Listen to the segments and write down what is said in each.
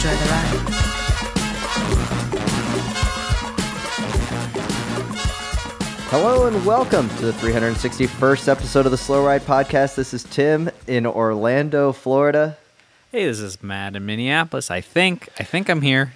Enjoy the ride. Hello and welcome to the 361st episode of the Slow Ride Podcast. This is Tim in Orlando, Florida. Hey, this is Matt in Minneapolis. I think I think I'm here.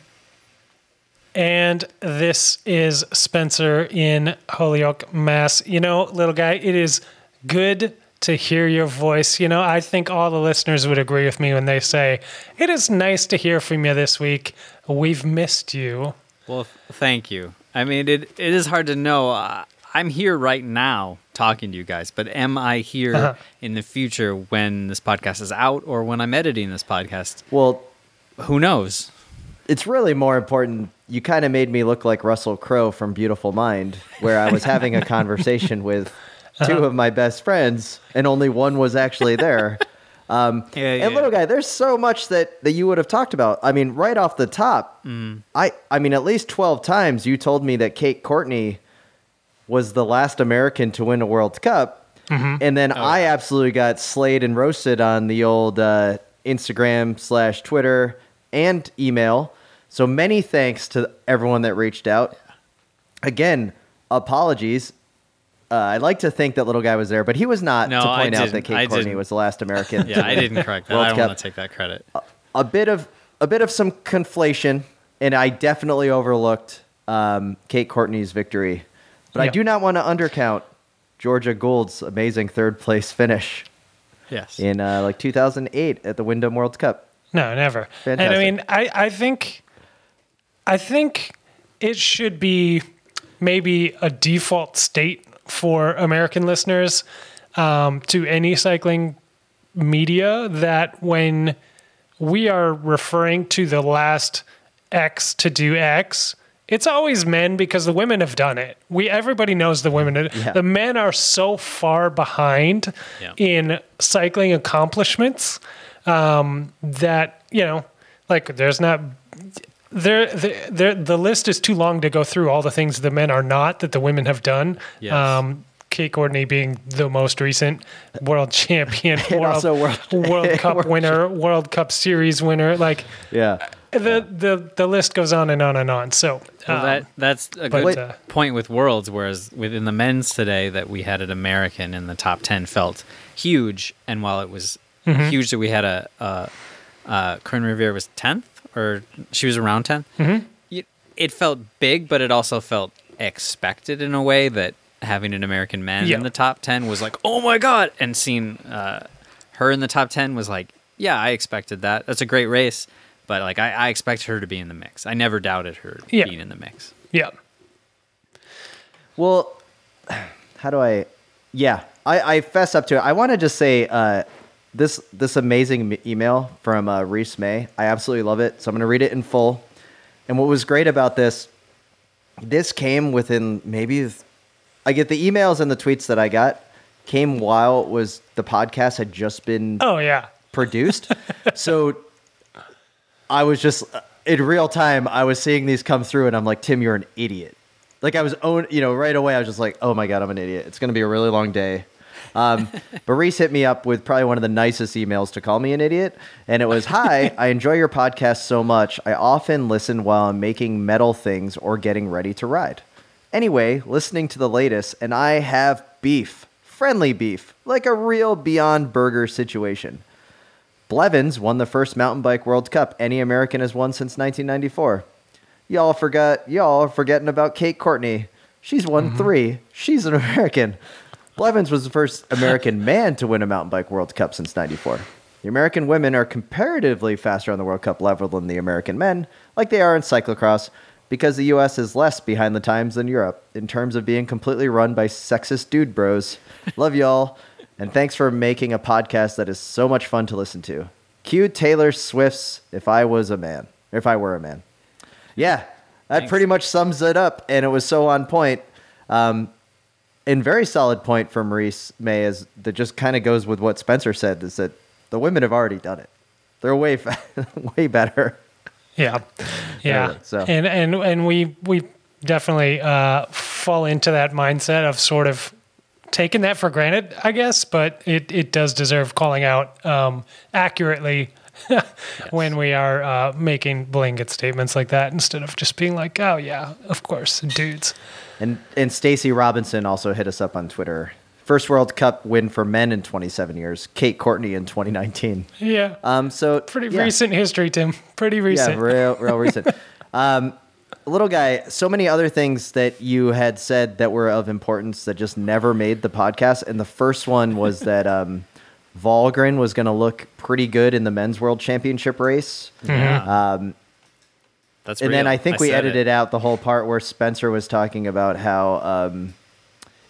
And this is Spencer in Holyoke, Mass. You know, little guy, it is good to hear your voice. You know, I think all the listeners would agree with me when they say, it is nice to hear from you this week. We've missed you. Well, thank you. I mean, it it is hard to know. Uh, I'm here right now talking to you guys, but am I here Uh-huh. in the future when this podcast is out or when I'm editing this podcast? Well, Who knows? it's really more important. You kind of made me look like Russell Crowe from Beautiful Mind, where I was having a conversation with two of my best friends, and only one was actually there. Um, Yeah, yeah. and little guy, there's so much that, that you would have talked about. I mean, right off the top, I I mean, at least twelve times you told me that Kate Courtney was the last American to win a World Cup, and then I absolutely got slayed and roasted on the old uh, Instagram slash Twitter and email. So many thanks to everyone that reached out. Again, apologies. Uh, I'd like to think that little guy was there, but he was not No, to I point out that. Kate I Courtney didn't. was the last American. Yeah, I didn't correct that. World I don't Cup. want to take that credit. a bit of a bit of some conflation, and I definitely overlooked um, Kate Courtney's victory, but I do not want to undercount Georgia Gould's amazing third place finish Yes. in uh, like 2008 at the Windham World Cup. No, never. And I mean, I, I think, I think it should be maybe a default state for American listeners um, to any cycling media that when we are referring to the last X to do X, it's always men because the women have done it. We everybody knows the women. Yeah. The men are so far behind Yeah. in cycling accomplishments um, that you know, like there's not there, the, there, the list is too long to go through all the things the men are not that the women have done. Yes. Um, Kate Courtney being the most recent world champion, world, also world- world Cup World winner, World Cup Series winner. Like Yeah, the the the list goes on and on and on. So Well, um, that that's a but, good uh, point with Worlds. Whereas within the men's today, that we had an American in the top ten felt huge, and while it was Mm-hmm. huge that we had a, a, uh Coryn Rivera was tenth or she was around 10 Mm-hmm. It, it felt big, but it also felt expected in a way that having an American man Yeah. in the top ten was like, oh my god, and seeing uh, her in the top ten was like, yeah, I expected that. That's a great race. But like I, I expect her to be in the mix. I never doubted her Yeah. being in the mix. yeah, Well, how do I? Yeah, I, I fess up to it. I want to just say uh, this this amazing m- email from uh, Reese May. I absolutely love it. So I'm going to read it in full. And what was great about this, this came within maybe I get the emails and the tweets that I got came while it was the podcast had just been oh yeah, produced. so I was just in real time. I was seeing these come through, and I'm like, Tim, you're an idiot. Like I was own, you know, right away. I was just like, oh my god, I'm an idiot. It's gonna be a really long day. Um, but Reese hit me up with probably one of the nicest emails to call me an idiot, and it was, "Hi, I enjoy your podcast so much. I often listen while I'm making metal things or getting ready to ride. Anyway, listening to the latest, and I have beef, friendly beef, like a real Beyond Burger situation." Blevins won the first mountain bike World Cup any American has won since 1994. Y'all forgot, y'all are forgetting about Kate Courtney. She's won three. She's an American. Blevins was the first American man to win a mountain bike World Cup since 94. The American women are comparatively faster on the World Cup level than the American men, like they are in cyclocross, because the US is less behind the times than Europe in terms of being completely run by sexist dude bros. Love y'all, and thanks for making a podcast that is so much fun to listen to. Cue Taylor Swift's If I Was a Man. if I were a man. Yeah, that pretty much sums it up, and it was so on point. Um, and very solid point from Maurice May is that just kind of goes with what Spencer said is that the women have already done it. They're way fa- way better. Yeah, yeah. Really, so. And and and we we definitely uh, fall into that mindset of sort of taking that for granted, I guess. But it it does deserve calling out um, accurately when we are uh, making blanket statements like that instead of just being like, oh yeah, of course, dudes. And and Stacy Robinson also hit us up on Twitter. First World Cup win for men in 27 years. Kate Courtney in 2019. Yeah. Um, so Pretty yeah. recent history, Tim. Pretty recent. Yeah, real, real recent. um, little guy, so many other things that you had said that were of importance that just never made the podcast. And the first one was that um, Valgren was going to look pretty good in the men's world championship race. Yeah. Um, That's and then. I think we edited it. out the whole part where Spencer was talking about how um,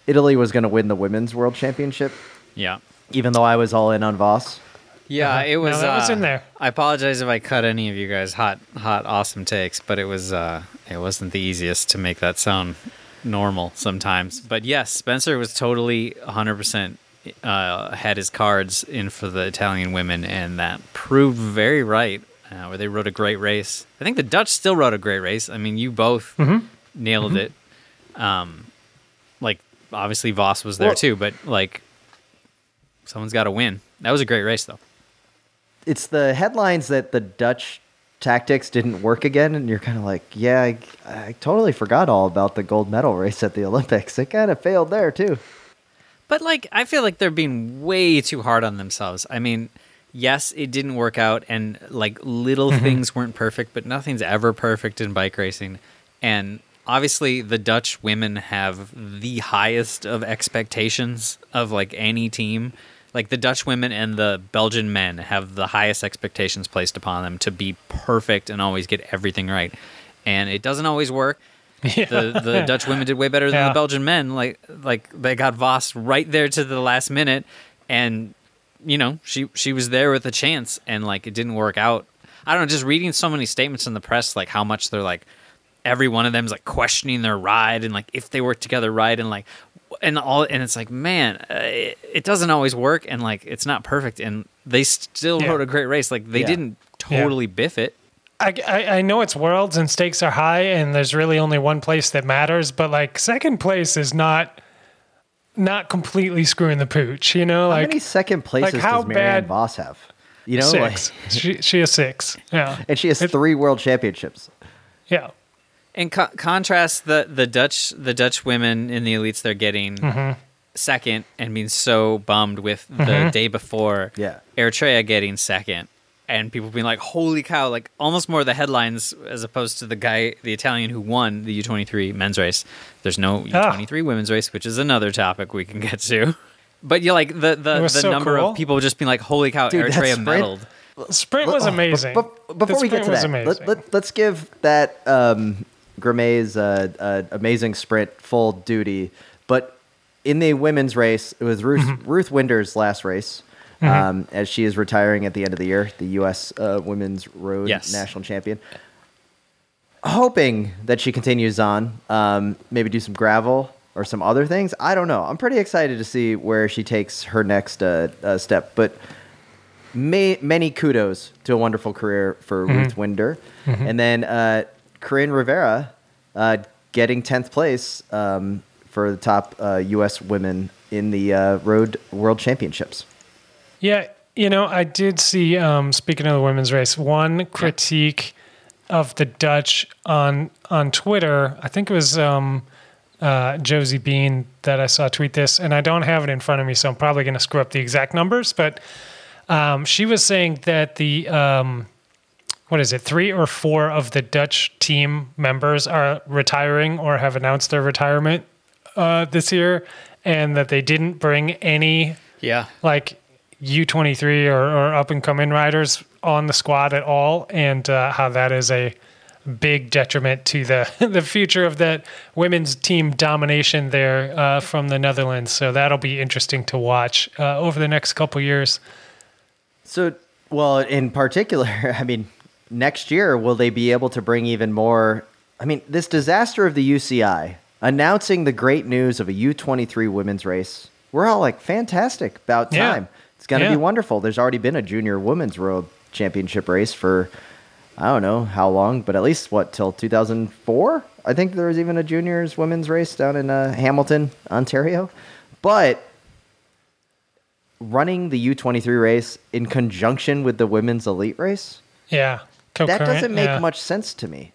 Italy was going to win the women's world championship, Yeah. even though I was all in on Vos. Yeah, it was. Uh-huh. that was uh, in there. I apologize if I cut any of you guys hot, hot, awesome takes, but it was. Uh, it wasn't the easiest to make that sound normal sometimes. But yes, Spencer was totally 100 percent uh, had his cards in for the Italian women, and that proved very right. Uh, where they rode a great race. I think the Dutch still rode a great race. I mean, you both Mm-hmm. nailed it. Um, like obviously Vos was there Well- too, but like someone's got to win. That was a great race though. it's the headlines that the Dutch tactics didn't work again, and you're kind of like, yeah, I, I totally forgot all about the gold medal race at the Olympics. It kind of failed there too. But like, I feel like they're being way too hard on themselves. I mean, yes, it didn't work out, and like little mm-hmm. things weren't perfect, but nothing's ever perfect in bike racing. And obviously, the Dutch women have the highest of expectations of like any team. Like the Dutch women and the Belgian men have the highest expectations placed upon them to be perfect and always get everything right. And it doesn't always work the the Dutch women did way better than Yeah. the Belgian men. Like like they got Vos right there to the last minute, and you know she she was there with a chance, and like it didn't work out. I don't know. Just reading so many statements in the press, like how much they're like every one of them is like questioning their ride and like if they work together right and like and all and it's like man uh, it, it doesn't always work and like it's not perfect and they still Yeah. rode a great race like they Yeah. didn't totally biff it I, I, I know it's worlds and stakes are high and there's really only one place that matters, but like second place is not not completely screwing the pooch, you know? like How Like many second places how does Marianne bad- Vos have? You know, six. like, she she has six. Yeah. and she has three world championships. Yeah. In co- contrast the the Dutch the Dutch women in the elites they're getting Mm-hmm. second and being so bummed with the day before Yeah. Eritrea getting second and people being like holy cow like almost more of the headlines as opposed to the guy the Italian who won the U23 men's race. There's no Ah. U23 women's race which is another topic we can get to. But yeah like the the, the so number cool. of people just being like holy cow Dude, Eritrea sprint- medaled. Sprint was Oh, amazing. but, be- before The we get to was that, amazing. let, let, us give that um, Girmay's uh, uh, amazing sprint full duty. But in the women's race, it was Ruth, Mm-hmm. Ruth Winder's last race, um, as she is retiring at the end of the year, the U.S. Uh, Women's Road Yes. National Champion. Hoping that she continues on, um, maybe do some gravel or some other things. I don't know. I'm pretty excited to see where she takes her next uh, uh, step. But may, many kudos to a wonderful career for Ruth Winder. And then uh, Coryn Rivera uh, getting 10th place um, for the top uh, U.S. women in the uh, Road World Championships. Yeah, you know, I did see. Um, speaking of the women's race, one critique of the Dutch on on Twitter. I think it was um, uh, Josie Bean that I saw tweet this, and I don't have it in front of me, so I'm probably going to screw up the exact numbers. But um, she was saying that the um, what is it, three or four of the Dutch team members are retiring or have announced their retirement uh, this year, and that they didn't bring any Yeah. like U23 or, or up and coming riders on the squad at all, and uh, how that is a big detriment to the the future of that women's team domination there uh, from the Netherlands. So that'll be interesting to watch uh, over the next couple years. So, well, in particular, I mean, next year, will they be able to bring even more? I mean, this disaster of the UCI announcing the great news of a U23 women's race. We're all like, fantastic, about Yeah. It's going to Yeah. be wonderful. There's already been a junior women's world championship race for, I don't know how long, but at least what, till 2004? I think there was even a juniors women's race down in uh, Hamilton, Ontario. But running the U23 race in conjunction with the women's elite race, Yeah. that doesn't make yeah. much sense to me.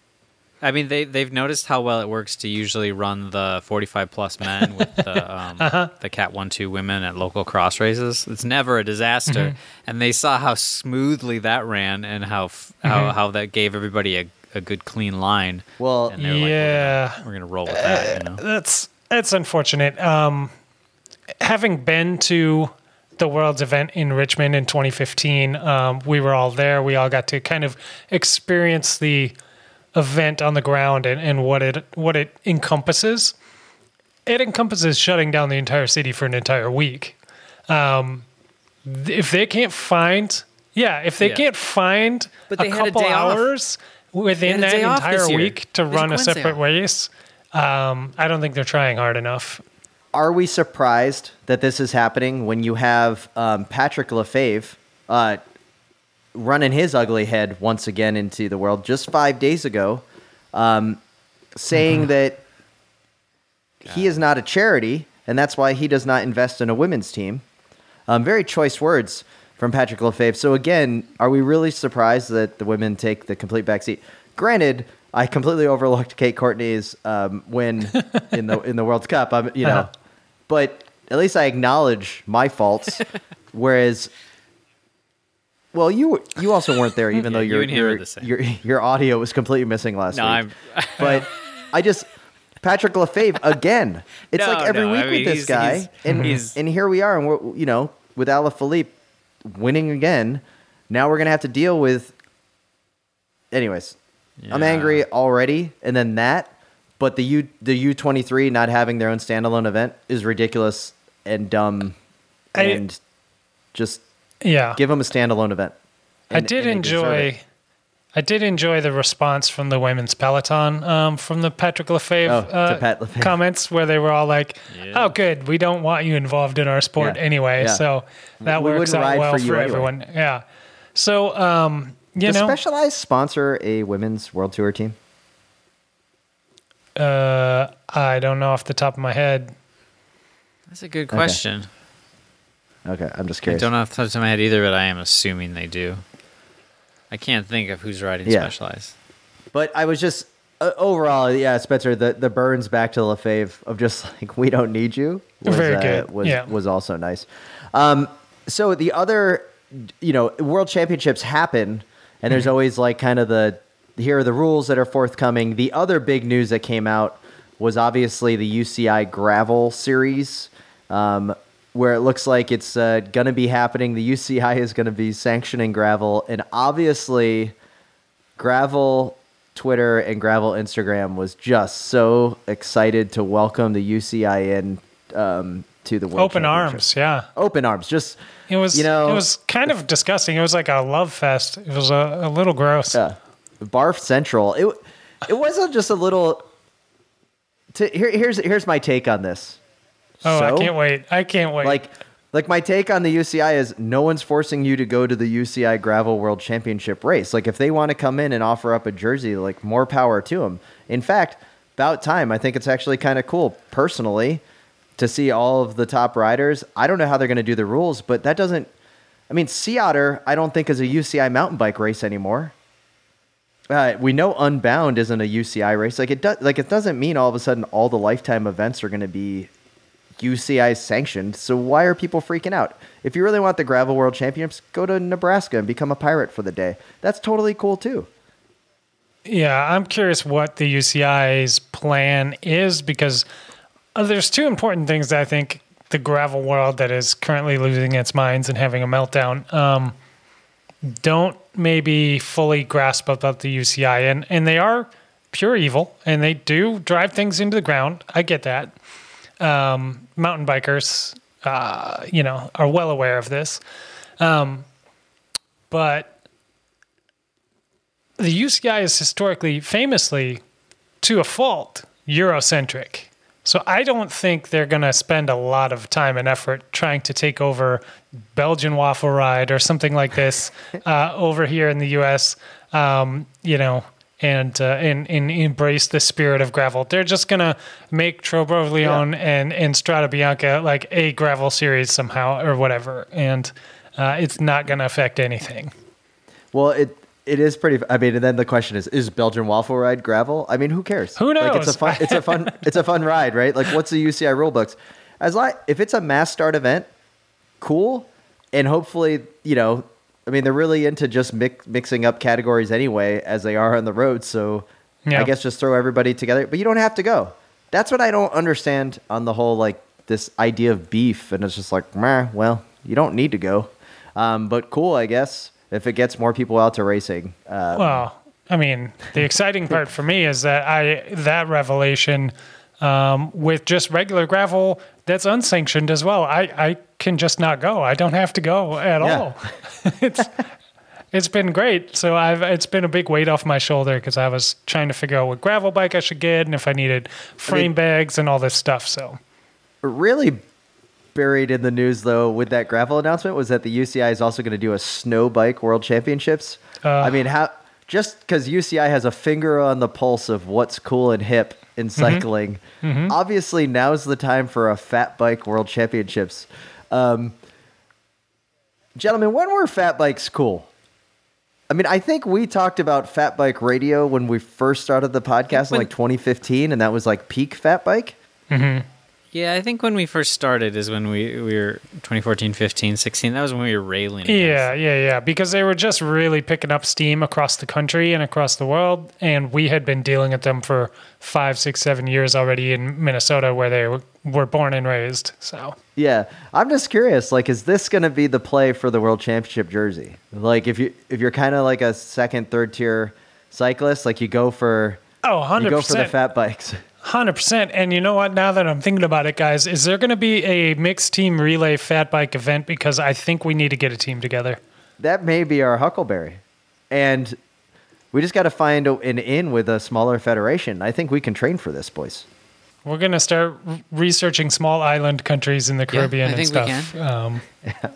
I mean, they they've noticed how well it works to usually run the 45 plus men with the um, Uh-huh. the Cat One Two women at local cross races. It's never a disaster, Mm-hmm. and they saw how smoothly that ran and how f- Mm-hmm. how how that gave everybody a, a good clean line. Well, and they were like, Yeah. we're gonna, we're gonna roll with that. You know, That's that's unfortunate. Um, having been to the World's event in Richmond in 2015, um, we were all there. We all got to kind of experience the event on the ground and, and what it what it encompasses. It encompasses shutting down the entire city for an entire week. Um, if they can't find, yeah, if they Yeah. can't find But a they a couple day off. hours within They had a that day off this entire week to They run a Wednesday separate off. race, um, I don't think they're trying hard enough. are we surprised that this is happening when you have um, Patrick Lefevere uh, running his ugly head once again into the world just five days ago, um, saying that he is not a charity and that's why he does not invest in a women's team? Um, very choice words from Patrick Lefevere. So again, are we really surprised that the women take the complete backseat? Granted, I completely overlooked Kate Courtney's um, win in the in the World Cup. I'm, you know, Uh-huh. but at least I acknowledge my faults. Whereas, well, you you also weren't there, even Yeah, though you your and him your, your your audio was completely missing last no, week. I'm. But I just Patrick Lefevere again. It's No, like every no, week I with this he's- guy, he's- and he's- and here we are, and we're you know with Alaphilippe winning again. Now we're gonna have to deal with. Anyways, I'm angry already, and then that. But the U the U twenty three not having their own standalone event is ridiculous and dumb, I- and just Yeah, give them a standalone event. I did and they deserve it. enjoy. I did enjoy the response from the women's peloton um, from the Patrick Lefevere, Oh, uh, Pat Lefevere. comments where they were all like, Yeah. "Oh, good, we don't want you involved in our sport Yeah. anyway." Yeah. So that We works out well for for, you anyway. everyone. Yeah. So um, you Does know, Specialized sponsor a women's world tour team? uh, I don't know off the top of my head. That's a good question. Okay, I'm just I curious. don't know off the top of my head either, but I am assuming they do. I can't think of who's riding Yeah. Specialized. But I was just uh, overall, yeah, Spencer. The the burns back to Lefevere of just like we don't need you was Very uh, good, was yeah. was also nice. Um, so the other, you know, World Championships happen, and there's always like kind of the here are the rules that are forthcoming. The other big news that came out was obviously the UCI Gravel Series. Um, where it looks like it's uh, going to be happening. The UCI is going to be sanctioning gravel, and obviously, gravel Twitter and gravel Instagram was just so excited to welcome the UCI in um, to the World Open arms, yeah. Open arms. Just It was. you know it was kind of disgusting. It was like a love fest. It was a, a little gross. Yeah. Barf Central. It it wasn't just a little. To, here, here's here's my take on this. Oh, I can't wait. I can't wait. Like like my take on the UCI is no one's forcing you to go to the UCI Gravel World Championship race. Like if they want to come in and offer up a jersey, like more power to them. In fact, about time. I think it's actually kind of cool personally to see all of the top riders. I don't know how they're going to do the rules, but that doesn't I mean, Sea Otter, I don't think is a UCI mountain bike race anymore. Uh, we know Unbound isn't a UCI race. Like it does, like it doesn't mean all of a sudden all the lifetime events are going to be UCI sanctioned. So why are people freaking out? If you really want the gravel world championships, go to Nebraska and become a pirate for the day. That's totally cool too. Yeah, I'm curious what the UCI's plan is because uh, there's two important things that I think the gravel world that is currently losing its minds and having a meltdown um, don't maybe fully grasp about the UCI, and and they are pure evil, and they do drive things into the ground. I get that. Um, mountain bikers, uh, you know, are well aware of this, um, but the UCI is historically, famously, to a fault, Eurocentric. So I don't think they're going to spend a lot of time and effort trying to take over Belgian Waffle Ride or something like this uh, over here in the U.S. Um, you know, and, uh, and and embrace the spirit of gravel. They're just gonna make Tro-Bro Léon and and Strade Bianche like a gravel series somehow or whatever, and uh, it's not gonna affect anything. Well, it it is pretty. I mean, and then the question is: Is Belgian waffle ride gravel? I mean, who cares? Who Like, it's a knows? fun. It's a fun. it's a fun ride, right? Like, what's the UCI rule books? As like, if it's a mass start event, cool, and hopefully, you know, I mean, they're really into just mix, mixing up categories anyway, as they are on the road. So, Yeah. I guess just throw everybody together. But you don't have to go. That's what I don't understand on the whole like this idea of beef, and it's just like, meh, well, you don't need to go. Um, but cool, I guess, if it gets more people out to racing. Uh, Well, I mean, the exciting part for me is that I that revelation um, with just regular gravel that's unsanctioned as well. I I can just not go. I don't have to go at Yeah. all. it's it's been great. So I've it's been a big weight off my shoulder because I was trying to figure out what gravel bike I should get and if I needed frame bags and all this stuff. So really buried in the news though with that gravel announcement was that the UCI is also going to do a snow bike world championships. Uh. I mean, how just because UCI has a finger on the pulse of what's cool and hip in Mm-hmm. cycling, obviously now's the time for a fat bike world championships. Um, gentlemen, when were fat bikes cool? I mean, I think we talked about fat bike radio when we first started the podcast in like 2015, and that was like peak fat bike. Yeah, I think when we first started is when we, we were 2014, 15, 16. That was when we were railing. against- Yeah, yeah, yeah. Because they were just really picking up steam across the country and across the world. And we had been dealing with them for five, six, seven years already in Minnesota, where they were, were born and raised. So, Yeah, I'm just curious. Like, is this going to be the play for the World Championship jersey? Like, if you if you're kind of like a second, third tier cyclist, like you go for oh, 100%. you go for the fat bikes. Hundred percent. And you know what? Now that I'm thinking about it, guys, is there going to be a mixed team relay fat bike event? Because I think we need to get a team together. That may be our Huckleberry, and we just got to find an in with a smaller federation. I think we can train for this, boys. We're going to start researching small island countries in the Yeah, Caribbean I and think we stuff. Um,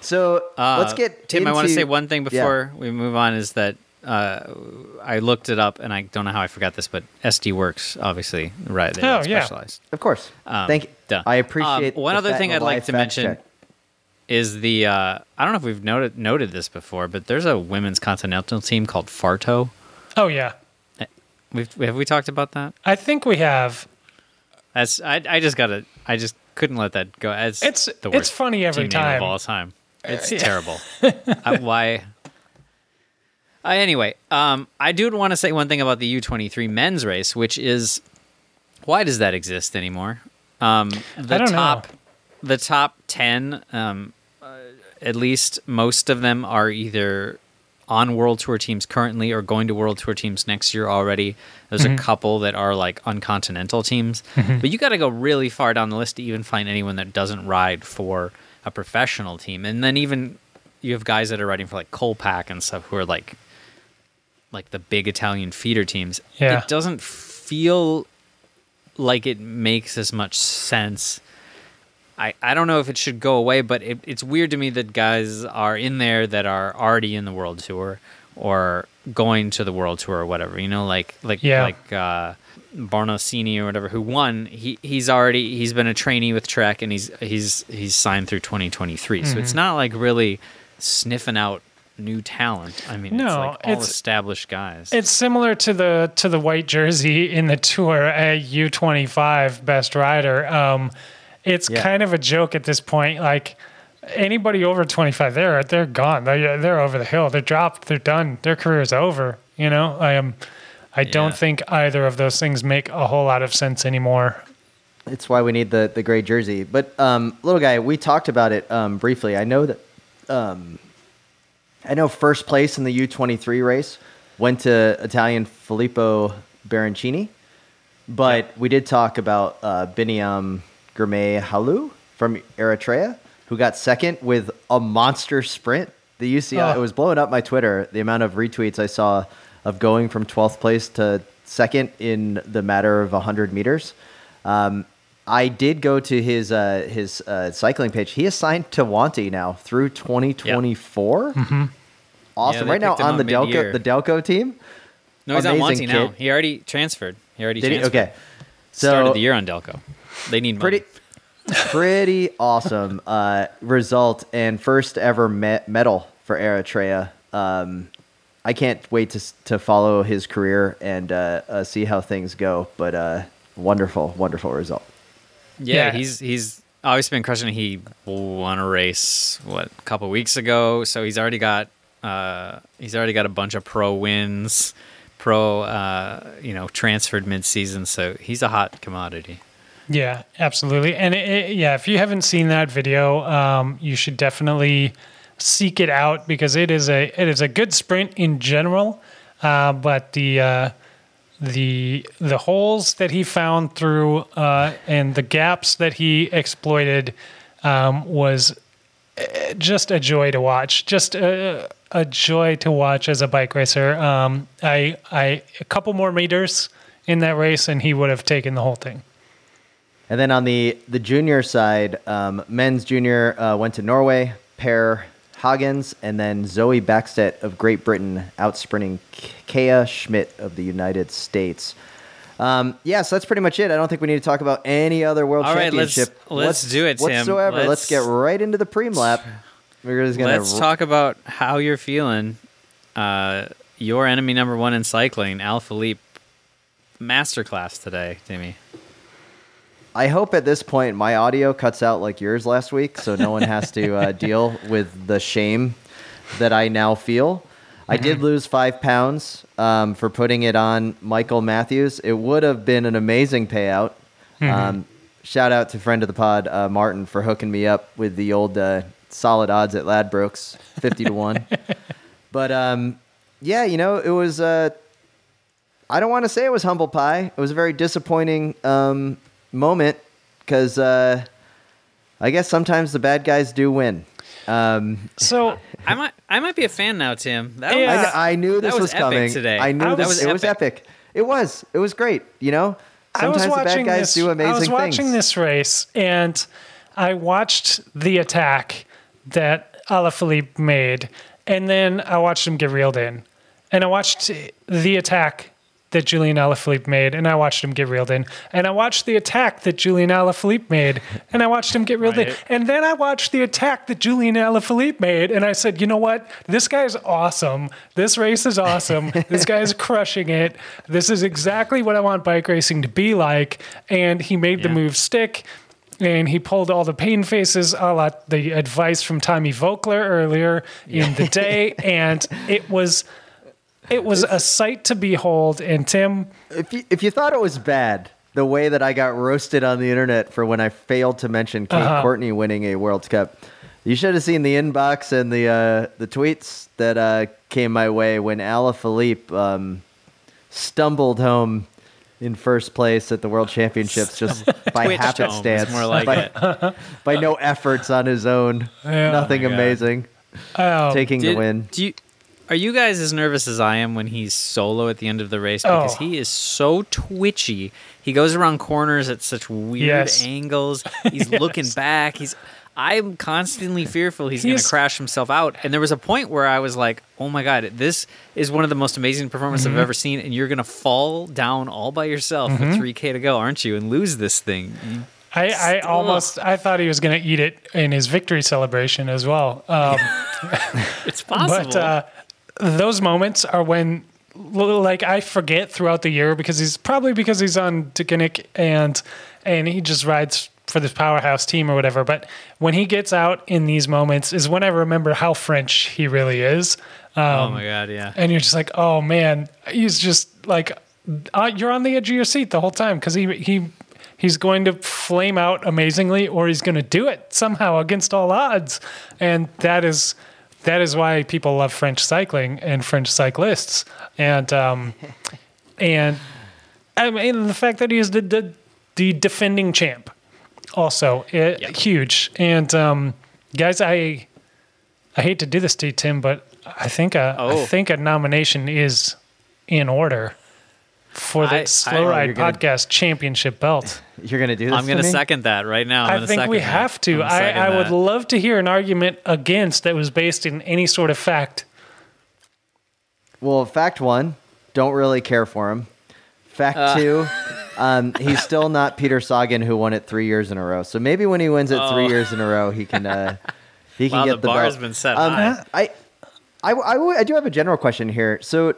So Uh, let's get Tim. I want to say one thing Yeah. before we move on is that uh, I looked it up and I don't know how I forgot this, but SD Worx obviously right. They Oh, are yeah. specialized. Of course. Um, Thank you. duh. I appreciate. Um, one other thing I'd like to mention check. is the uh, I don't know if we've noted noted this before, but there's a women's continental team called Farto. oh, yeah. We've have we talked about that? I think we have. That's I I just gotta I just couldn't let that go. It's It's- the it's worst funny every team name time. of all time. It's terrible. I, why? Uh, anyway, um, I do want to say one thing about the U23 men's race, which is why does that exist anymore? Um, the don't know. top, the top ten, um, uh, at least most of them are either on world tour teams currently or going to world tour teams next year already. There's Mm-hmm. a couple that are like uncontinental teams, but you got to go really far down the list to even find anyone that doesn't ride for a professional team. And then even you have guys that are riding for like Colpack and stuff who are like like the big Italian feeder teams. Yeah. It doesn't feel like it makes as much sense. I, I don't know if it should go away, but it, it's weird to me that guys are in there that are already in the world tour or going to the world tour or whatever. You know, like like Yeah. like uh, Baroncini or whatever, who won. He he's already he's been a trainee with Trek and he's he's he's signed through 2023. So Mm-hmm. it's not like really sniffing out new talent. I mean, it's No, like all it's- established guys. It's similar to the to the white jersey in the tour at U twenty five best rider. Um, it's Yeah. kind of a joke at this point. Like anybody over twenty five, they're they're gone. They're they're over the hill. They're dropped. They're done. Their career is over. You know. I am. I don't Yeah. think either of those things make a whole lot of sense anymore. It's why we need the the gray jersey. But um, little guy, we talked about it um, briefly. I know that um, I know first place in the U23 race went to Italian Filippo Baroncini, but we did talk about uh, Biniam Girmay Hailu from Eritrea, who got second with a monster sprint The UCI Oh. it was blowing up my Twitter. The amount of retweets I saw of going from 12th place to second in the matter of 100 meters. Um, I did go to his uh, his uh, cycling page. He is signed to Wanty now through 2024. Mm-hmm. Awesome! they right now on the Delko mid-year. the Delko team. No, he's on Wanty Monty now. He already transferred. He already Did he? transferred. Okay. So Started the year on Delko. They need money. pretty pretty awesome uh, result and first ever me- medal for Eritrea. Um, I can't wait to to follow his career and uh, uh, see how things go. But uh, wonderful, wonderful result. Yeah, Yeah. he's he's always been crushing it. He won a race what a couple weeks ago, so he's already got uh, he's already got a bunch of pro wins, pro uh, you know transferred mid season. So he's a hot commodity. Yeah, absolutely. And it, it- yeah, if you haven't seen that video, um, you should definitely seek it out because it is a it is a good sprint in general. Uh, but the uh, the the holes that he found through uh, and the gaps that he exploited um, was uh, just a joy to watch. Just a, a joy to watch as a bike racer. Um, I I a couple more meters in that race and he would have taken the whole thing. And then on the the junior side, um, men's junior uh, went to Norway. Per Hagenes and then Zoe Backstedt of Great Britain outsprinting Kaia Schmid of the United States. Um, yeah, so that's pretty much it. I don't think we need to talk about any other world All right, let's- championship. let's do it, Tim. whatsoever. Let's, Let's- get right into the preem lap. We're just gonna Let's talk about how you're feeling. Uh, your enemy number one in cycling, Alaphilippe, masterclass today, Timmy. I hope at this point my audio cuts out like yours last week, so no one has to uh, deal with the shame that I now feel. I did lose five pounds um, for putting it on Michael Matthews. It would have been an amazing payout. Um, shout out to friend of the pod, uh, Martin, for hooking me up with the old uh, solid odds at Ladbrokes, fifty to one. But um, yeah, you know, it was. Uh, I don't want to say it was humble pie. It was a very disappointing um, moment because uh, I guess sometimes the bad guys do win. Um, So I might, I might be a fan now, Tim. That Yeah. was, I, I knew this that was was, epic coming today. I knew I this. was it was epic. epic. It was. It was great. You know, I was sometimes the bad guys this, do amazing I was watching things. this race and I watched the attack that Alaphilippe made, and then I watched him get reeled in, and I watched the attack that Julian Alaphilippe made, and I watched him get reeled in, and I watched the attack that Julian Alaphilippe made, and I watched him get reeled in, and then I watched the attack that Julian Alaphilippe made, and I said, you know what? This guy's awesome. This race is awesome. this guy's crushing it. This is exactly what I want bike racing to be like. And he made the move stick. And he pulled all the pain faces, a la the advice from Tommy Voeckler earlier in the day, and it was, it was a sight to behold. And Tim, if you, if you thought it was bad, the way that I got roasted on the internet for when I failed to mention Kate Uh-huh. Courtney winning a World Cup, you should have seen the inbox and the uh, the tweets that uh, came my way when Alaphilippe um, stumbled home in first place at the World Championships just by Twitched happenstance, more like by, it. by no efforts on his own, Yeah. nothing Oh my God. amazing, oh, taking the win. Do you, are you guys as nervous as I am when he's solo at the end of the race? Because Oh. he is so twitchy. He goes around corners at such weird Yes. angles. He's looking back. He's. I'm constantly fearful he's, going to crash himself out. And there was a point where I was like, "Oh my god, this is one of the most amazing performances Mm-hmm. I've ever seen." And you're going to fall down all by yourself Mm-hmm. with 3K to go, aren't you? And lose this thing. I, I almost I thought he was going to eat it in his victory celebration as well. Um, It's possible. But uh, those moments are when, like, I forget throughout the year because he's probably because he's on Deceuninck and and he just rides for this powerhouse team or whatever. But when he gets out in these moments is when I remember how French he really is. Um, oh my god, yeah. and you're just like, oh man, he's just like, uh, you're on the edge of your seat the whole time because he he he's going to flame out amazingly, or he's going to do it somehow against all odds, and that is that is why people love French cycling and French cyclists, and um, and I mean the fact that he is the the, the defending champ, also it, Yeah. huge, and um, guys, I I hate to do this to you, Tim, but I think a I Oh. think a nomination is in order for the I- Slow I- Ride You're gonna- Podcast Championship belt. You're gonna do this. I'm going to second that right now. I'm I think we that. have to. I'm I, would love to hear an argument against that was based in any sort of fact. Well, fact one, don't really care for him. Fact Uh. two, um, he's still not Peter Sagan, who won it three years in a row. So maybe when he wins it three years in a row, he can uh, he can Wow, get the the, bar belt. has been set Um, high. I, I, I, w- I do have a general question here. So,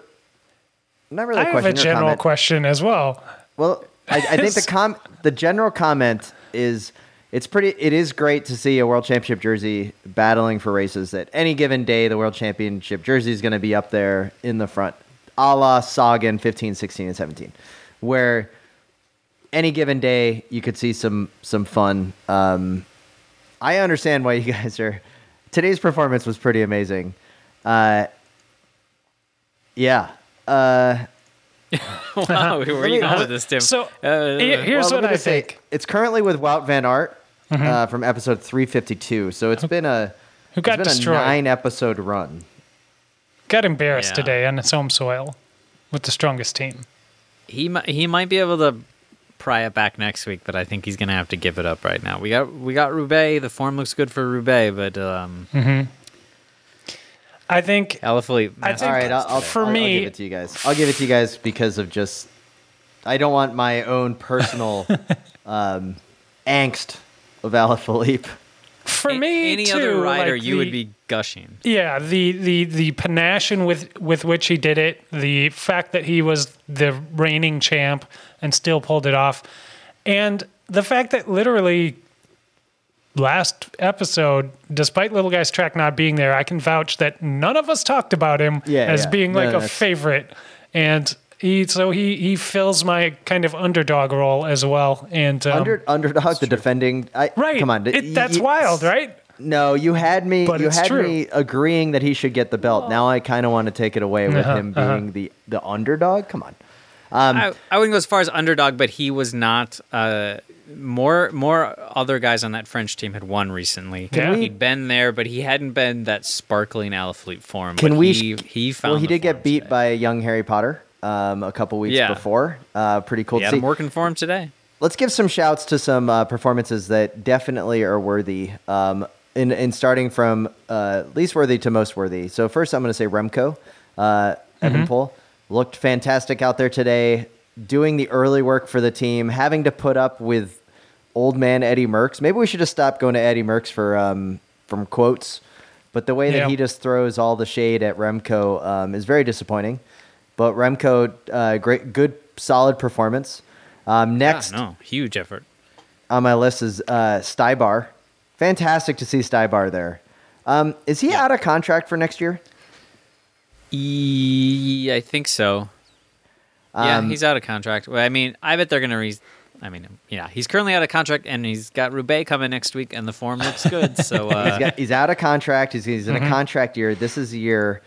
not really I have a general comment. question as well. Well, I, I think the com the general comment is it's pretty. It is great to see a world championship jersey battling for races. That any given day, the world championship jersey is going to be up there in the front, a la Sagan 15, 16, and 17, where any given day you could see some some fun. Um, I understand why you guys are. Today's performance was pretty amazing. Uh, yeah. Uh, wow, where are you going with this, Tim? So Uh, here's well, what me I just say, think. it's currently with Wout Van Aert uh, from episode 352. So it's been a Who got it's been destroyed? a nine episode run. Got embarrassed Yeah. today on its home soil with the strongest team. he might he might be able to pry it back next week, but I think he's gonna have to give it up right now. We got we got Roubaix. The form looks good for Roubaix, but um, I think Alaphilippe. I think- All right, I'll, I'll, for I'll- I'll give it to you guys. I'll give it to you guys because of just I don't want my own personal um, angst of Alaphilippe. for A- me, any too, other rider, like you the- would be gushing. Yeah, the the the panache with with which he did it, the fact that he was the reigning champ and still pulled it off, and the fact that literally last episode, despite Little Guy's track not being there, I can vouch that none of us talked about him Yeah, as yeah. being like no, a favorite, and. He, so he, he fills my kind of underdog role as well, and um, Under, underdog, the defending. I, right, Come on, it, that's wild, right? No, you had me. But you had true. me agreeing that he should get the belt. Now I kind of want to take it away with Uh-huh, him being the the underdog. Come on. Um, I, I wouldn't go as far as underdog, but he was not. Uh, more more other guys on that French team had won recently. Can we- He'd been there, but he hadn't been that sparkling Alaphilippe form. Can we? He, he found. well, he did get beat today. by young Harry Potter um, a couple weeks Yeah. before. Uh, pretty cool He to had see. him working for him today. Let's give some shouts to some uh, performances that definitely are worthy. Um, in, in starting from uh, least worthy to most worthy. So first, I'm going to say Remco, uh, Evenepoel looked fantastic out there today, doing the early work for the team, having to put up with old man Eddie Merckx. Maybe we should just stop going to Eddie Merckx for um, from quotes. But the way that Yeah. he just throws all the shade at Remco um, is very disappointing. But Remco, uh, great, good, solid performance. Um, next Yeah, no, huge effort. on my list is uh, Stybar. Fantastic to see Stybar there. Um, is he out of contract for next year? E- I think so. yeah, Um, he's out of contract. Well, I mean, I bet they're gonna. Re- I mean, yeah, he's currently out of contract, and he's got Roubaix coming next week, and the form looks good. So He's, uh, got, he's out of contract. He's, he's Mm-hmm. in a contract year. This is a year.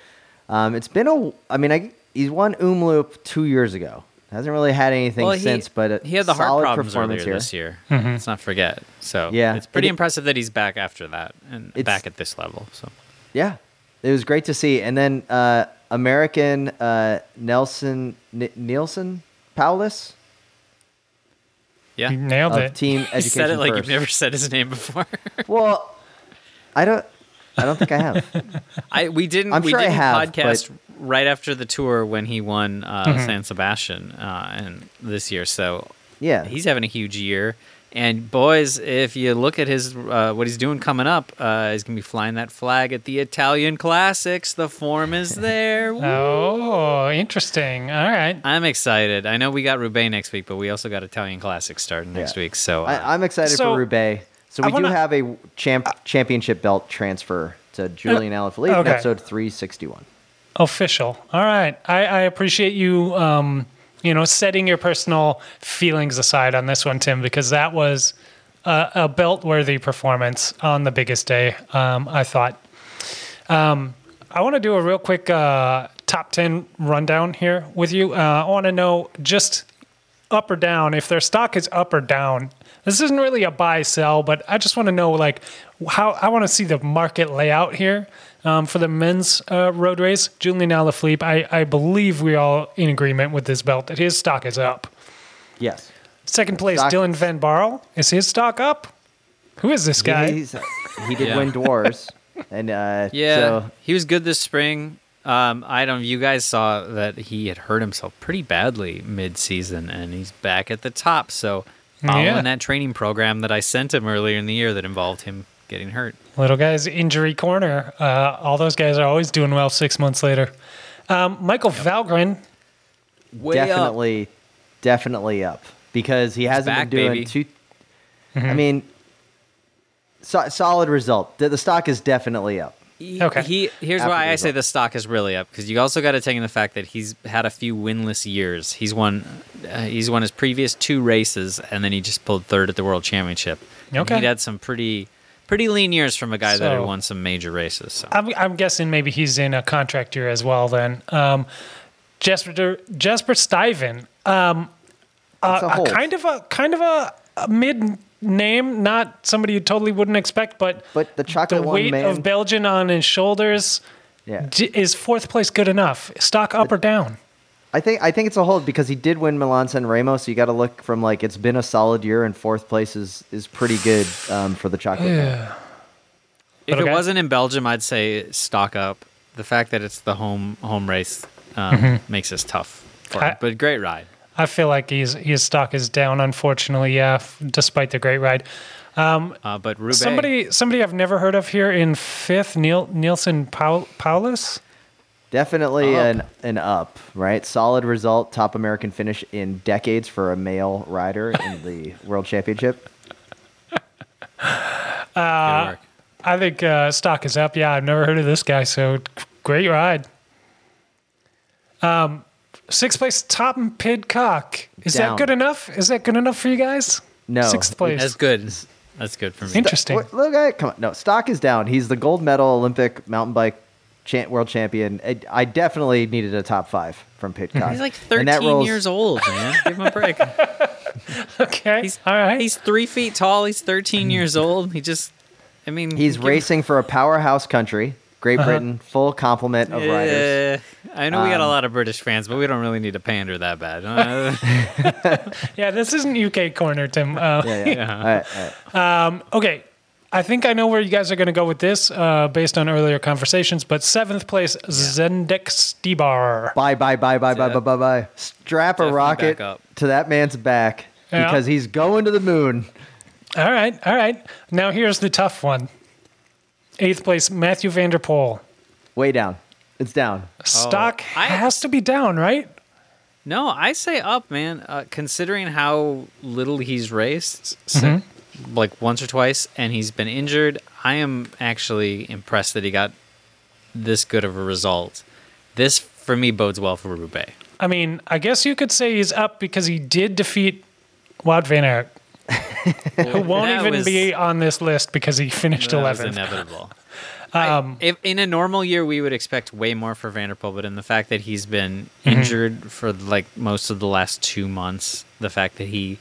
Um, it's been a. I mean, I, he's won Omloop two years ago. Hasn't really had anything well, he, since, but a he had the heart solid problems performance earlier here. this year. Let's not forget. So Yeah. it's pretty It- impressive that he's back after that and It's- back at this level. So Yeah, it was great to see. And then uh, American uh, Nelson N- Neilson Powless yeah, You nailed of it. Team you Education said it like First. you've never said his name before. Well, I don't. I don't think I have. I we didn't I'm we sure I didn't have, podcast right after the tour when he won uh, San Sebastian uh, and this year. So Yeah, he's having a huge year. And boys, if you look at his uh, what he's doing coming up, uh, he's gonna be flying that flag at the Italian Classics. The form is there. Woo. Oh, interesting. All right. I'm excited. I know we got Roubaix next week, but we also got Italian Classics starting next Yeah. week. So uh, I, I'm excited So- for Roubaix. So we wanna- do have a champ, championship belt transfer to Julian Alaphilippe okay. episode 361. Official. All right. I, I appreciate you, um, you know, setting your personal feelings aside on this one, Tim, because that was a, a belt-worthy performance on the biggest day. Um, I thought. Um, I want to do a real quick uh, top ten rundown here with you. Uh, I want to know just up or down if their stock is up or down This isn't really a buy sell, but I just want to know like how I want to see the market layout here um, for the men's uh, road race. Julian Alaphilippe, I, I believe we all in agreement with this belt that his stock is up. Yes. Second place, Stock- Dylan van Baarle. Is his stock up? Who is this guy? He's, he did Yeah. win Dwars. And uh, Yeah, so he was good this spring. Um, I don't. You guys saw that he had hurt himself pretty badly mid-season, and he's back at the top. So following Yeah. that training program that I sent him earlier in the year that involved him getting hurt. Little guy's injury corner. Uh, all those guys are always doing well six months later. Um, Michael Valgren. Way up. definitely, definitely up because he hasn't back, been doing baby. too. Mm-hmm. I mean, so, solid result. The, the stock is definitely up. He, Okay. He here's After why the I say the stock is really up because you also got to take in the fact that he's had a few winless years. He's won, uh, he's won his previous two races, and then he just pulled third at the World Championship. And Okay. he'd had some pretty pretty lean years from a guy that had won some major races. So. I'm, I'm guessing maybe he's in a contract year as well. Then um, Jasper Jasper Stuyven, um, It's a a kind of a kind of a, a mid name, not somebody you totally wouldn't expect, but But the chocolate the one weight man, of Belgian on his shoulders. yeah. d- Is fourth place good enough? Stock up or down? I think I think it's a hold because he did win Milan San Remo, so you got to look from like it's been a solid year, and fourth place is is pretty good um, for the chocolate. man. If Okay. it wasn't in Belgium, I'd say stock up. The fact that it's the home home race um, makes this tough. For I- him. But great ride. I feel like he's his stock is down, unfortunately. Yeah, f- despite the great ride. Uh, but Roubaix, Somebody, somebody I've never heard of here in fifth, Neil Neilson Paul, Powless. Definitely Up. an an up, right? Solid result, top American finish in decades for a male rider in the World Championship. good work. I think uh, stock is up. Yeah, I've never heard of this guy, so great ride. Um, sixth place, Tom Pidcock. Is Down. that good enough? Is that good enough for you guys? No. sixth place. That's good. That's good for me. Interesting. What- Look at come on, no stock is down. He's the gold medal Olympic mountain bike cha- world champion. I, I definitely needed a top five from Pidcock. He's like 13 rolls- years old, man. Give him a break. Okay, He's all right. He's three feet tall. He's 13 years old. He just, I mean, He's give him- racing for a powerhouse country, Great Uh-huh. Britain, full complement of riders. Yeah, I know we got a Um, lot of British fans, but we don't really need to pander that bad. Yeah, this isn't UK corner, Tim. Uh, Yeah, yeah. Yeah. All right, all right. Okay, I think I know where you guys are going to go with this, uh, based on earlier conversations. But seventh place, Zdenek Stybar. Bye, bye, bye, bye, bye, bye, bye, bye. Strap a rocket to that man's back Yeah. because he's going to the moon. All right, all right. Now here's the tough one. Eighth place, Mathieu van der Poel. Way down. It's down. Stock I- has to be down, right? no, I say up, man. Uh, considering how little he's raced, Mm-hmm. Like once or twice, and he's been injured, I am actually impressed that he got this good of a result. This, for me, bodes well for Roubaix. I mean, I guess you could say he's up because he did defeat Wout van Aert, who won't even was- be on this list because he finished That was 11th. inevitable. Um, I, if in a normal year we would expect way more for van der Poel, but in the fact that he's been Mm-hmm. injured for like most of the last two months, the fact that he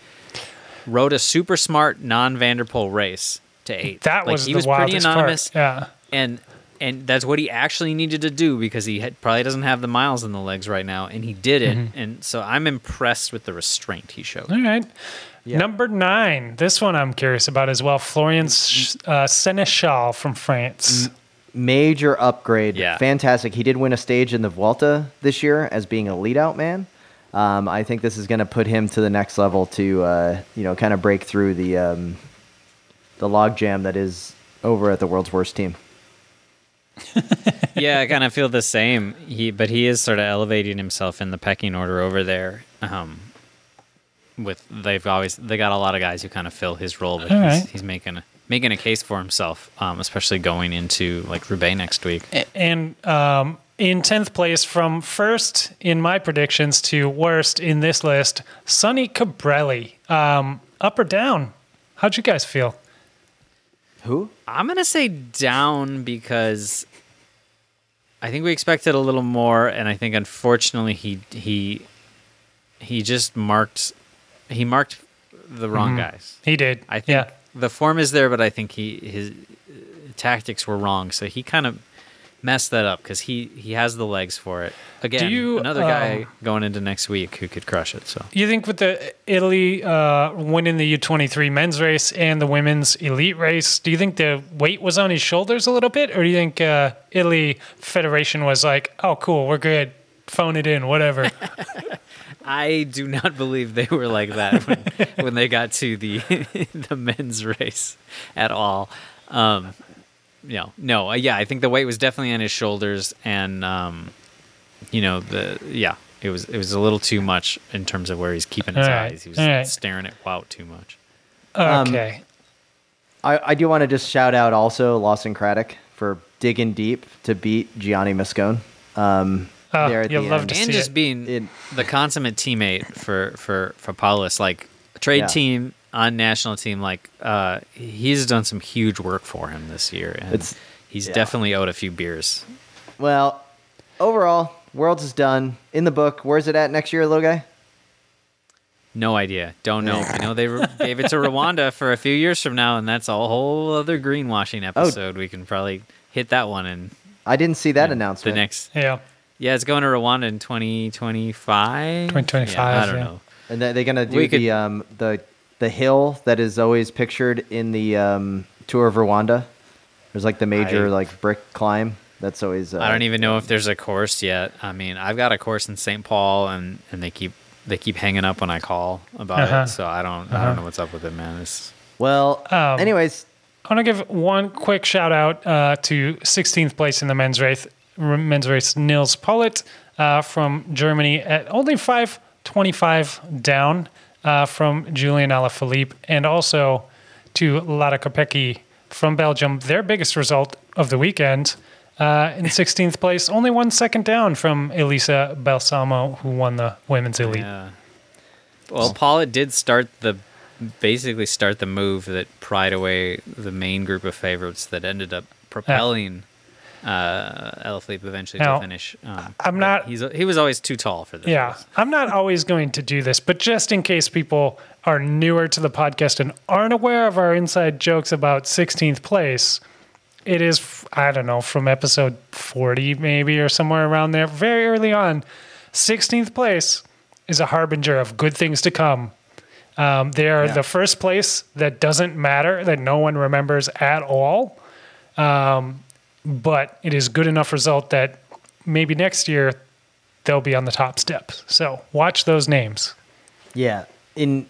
rode a super smart non van der Poel race to eight, that like, was he the was pretty anonymous, part. Yeah. and and that's what he actually needed to do because he had, probably doesn't have the miles in the legs right now, and he did it, Mm-hmm. and so I'm impressed with the restraint he showed. All right. Number nine. This one I'm curious about as well. Florian uh, Senechal from France. Major upgrade. Yeah. Fantastic. He did win a stage in the Vuelta this year as being a lead out man. Um, I think this is going to put him to the next level to, uh, you know, kind of break through the um, the logjam that is over at the world's worst team. yeah, I kind of feel the same. He, but he is sort of elevating himself in the pecking order over there. Um, with they've always they got a lot of guys who kind of fill his role, but he's, right. he's making a, making a case for himself, um, especially going into like Roubaix next week. And um, in 10th place, from first in my predictions to worst in this list, Sonny Colbrelli. Um, up or down? How'd you guys feel? Who? I'm gonna say down because I think we expected a little more, and I think unfortunately he he he just marked he marked the wrong guys. He did. I think yeah. the form is there, but I think he his uh, tactics were wrong. So he kind of messed that up because he he has the legs for it. Again, Do you, another guy um, going into next week who could crush it. So You think with the Italy uh, winning the U23 men's race and the women's elite race, do you think the weight was on his shoulders a little bit, or do you think uh, Italy Federation was like, "Oh, cool, we're good, phone it in, whatever"? I do not believe they were like that when, when they got to the the men's race at all. Um, you know, no, uh, yeah, I think the weight was definitely on his shoulders, and um, you know, the yeah, it was it was a little too much in terms of where he's keeping his All right, eyes. He was all right. staring at Wout too much. Um, okay. I, I do want to just shout out also Lawson Craddock for digging deep to beat Gianni Moscon. Um, Oh, there at you'll the love end. to and just it. being In- the consummate teammate for for for Powless, like trade Yeah. team on national team, like uh, he's done some huge work for him this year, and It's- he's yeah. definitely owed a few beers. Well, overall, Worlds is done. In the book, where's it at next year, little guy? No idea, don't know. I know they re- gave it to Rwanda for a few years from now, and that's a whole other greenwashing Oh. episode. We can probably hit that one and I didn't see that the announcement. The next. Yeah. Yeah, it's going to Rwanda in 2025. 2025, Yeah, I don't yeah. know. And they- they're gonna do We could- the um the the hill that is always pictured in the um, tour of Rwanda. There's like the major I- like brick climb. That's always. Uh, I don't even know if there's a course yet. I mean, I've got a course in St. Paul, and, and they keep they keep hanging up when I call about Uh-huh. it. So I don't I don't know what's up with it, man. It's, Well, Um, anyways, I want to give one quick shout out uh, to 16th place in the men's race, men's race Nils Politt uh, from Germany at only 5:25 down uh, from Julian Alaphilippe, and also to Lara Kopecky from Belgium, their biggest result of the weekend. Uh, in 16th place, only one second down from Elisa Balsamo, who won the women's elite. yeah. Well, Paula did start the basically start the move that pried away the main group of favorites that ended up propelling uh, Alaphilippe eventually Now, to finish. Um, I'm not- He's he was always too tall for this. Yeah, race. I'm not always going to do this, but just in case people are newer to the podcast and aren't aware of our inside jokes about 16th place, it is, I don't know, from episode 40 maybe or somewhere around there, very early on. 16th place is a harbinger of good things to come. Um, they are Yeah. the first place that doesn't matter, that no one remembers at all. Um, but it is good enough result that maybe next year they'll be on the top step. So watch those names. Yeah. In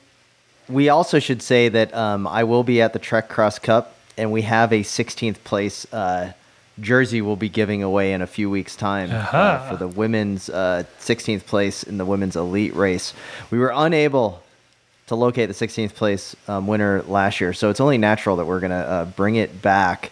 we also should say that um, I will be at the Trek Cross Cup, and we have a 16th place uh, jersey we'll be giving away in a few weeks' time uh, Aha. for the women's uh, 16th place in the women's elite race. We were unable to locate the 16th place um, winner last year, so it's only natural that we're going to uh, bring it back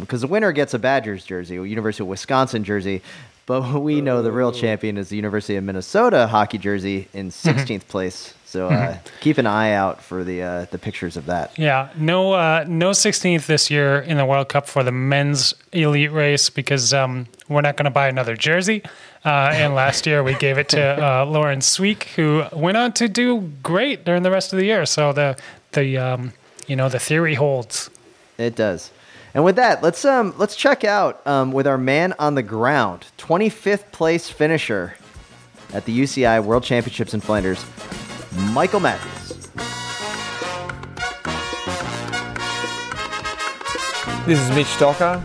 because the winner gets a Badgers jersey, a University of Wisconsin jersey. But we know the real champion is the University of Minnesota hockey jersey in 16th place. So uh, keep an eye out for the uh, the pictures of that. Yeah, no, uh, no 16th this year in the World Cup for the men's elite race because um, we're not going to buy another jersey. Uh, and last year we gave it to uh, Lauren Sweek, who went on to do great during the rest of the year. So the the um, you know the theory holds. It does. And with that, let's um let's check out um, with our man on the ground, 25th place finisher at the UCI World Championships in Flanders, Michael Matthews. This is Mitch Docker,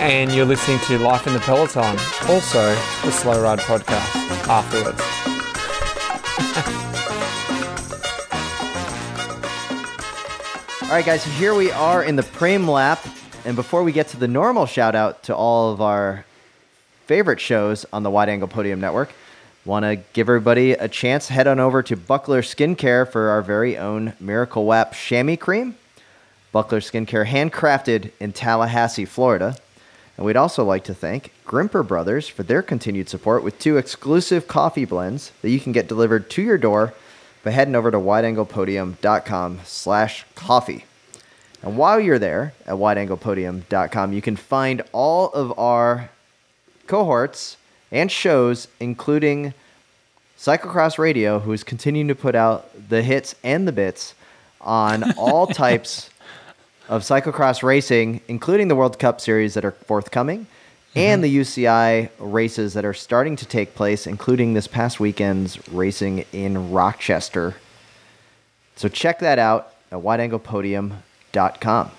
and you're listening to Life in the Peloton, also the Slow Ride podcast afterwards. All right, guys, so here we are in the Prem Lap. And before we get to the normal shout out to all of our favorite shows on the Wide Angle Podium Network, want to give everybody a chance. Head on over to Buckler Skincare for our very own Miracle Wap Chamois Cream. Buckler Skincare, handcrafted in Tallahassee, Florida. And we'd also like to thank Grimpeur Brothers for their continued support with two exclusive coffee blends that you can get delivered to your door by heading over to wideanglepodium.com slash coffee. And while you're there at wideanglepodium.com, you can find all of our cohorts and shows, including Cyclocross Radio, who is continuing to put out the hits and the bits on all types of cyclocross racing, including the World Cup series that are forthcoming and the UCI races that are starting to take place, including this past weekend's racing in Rochester. So check that out at wideanglepodium.com.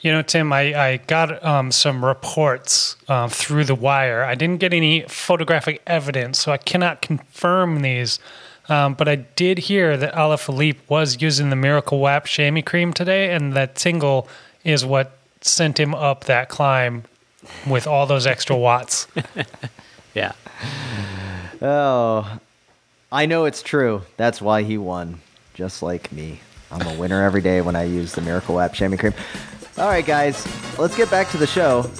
You know, Tim, I, I got um, some reports uh, through the wire. I didn't get any photographic evidence, so I cannot confirm these. Um, but I did hear that Alaphilippe was using the Miracle Wap chamois cream today, and that tingle is what sent him up that climb with all those extra watts. Yeah. Oh, I know it's true. That's why he won, just like me. I'm a winner every day when I use the Miracle WAP chamois cream. All right, guys, let's get back to the show.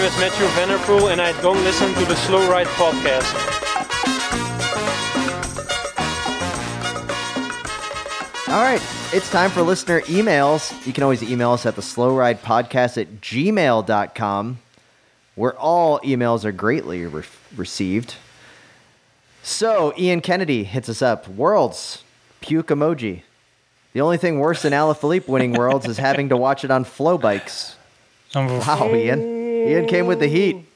name is Mathieu van der Poel, and I don't listen to the Slow Ride podcast. All right, it's time for listener emails. You can always email us at the slow ride podcast at gmail.com, where all emails are greatly re- received. So, Ian Kennedy hits us up. Worlds, puke emoji. The only thing worse than Alaphilippe winning Worlds is having to watch it on FloBikes. Um, Wow, Ian. Ian came with the heat.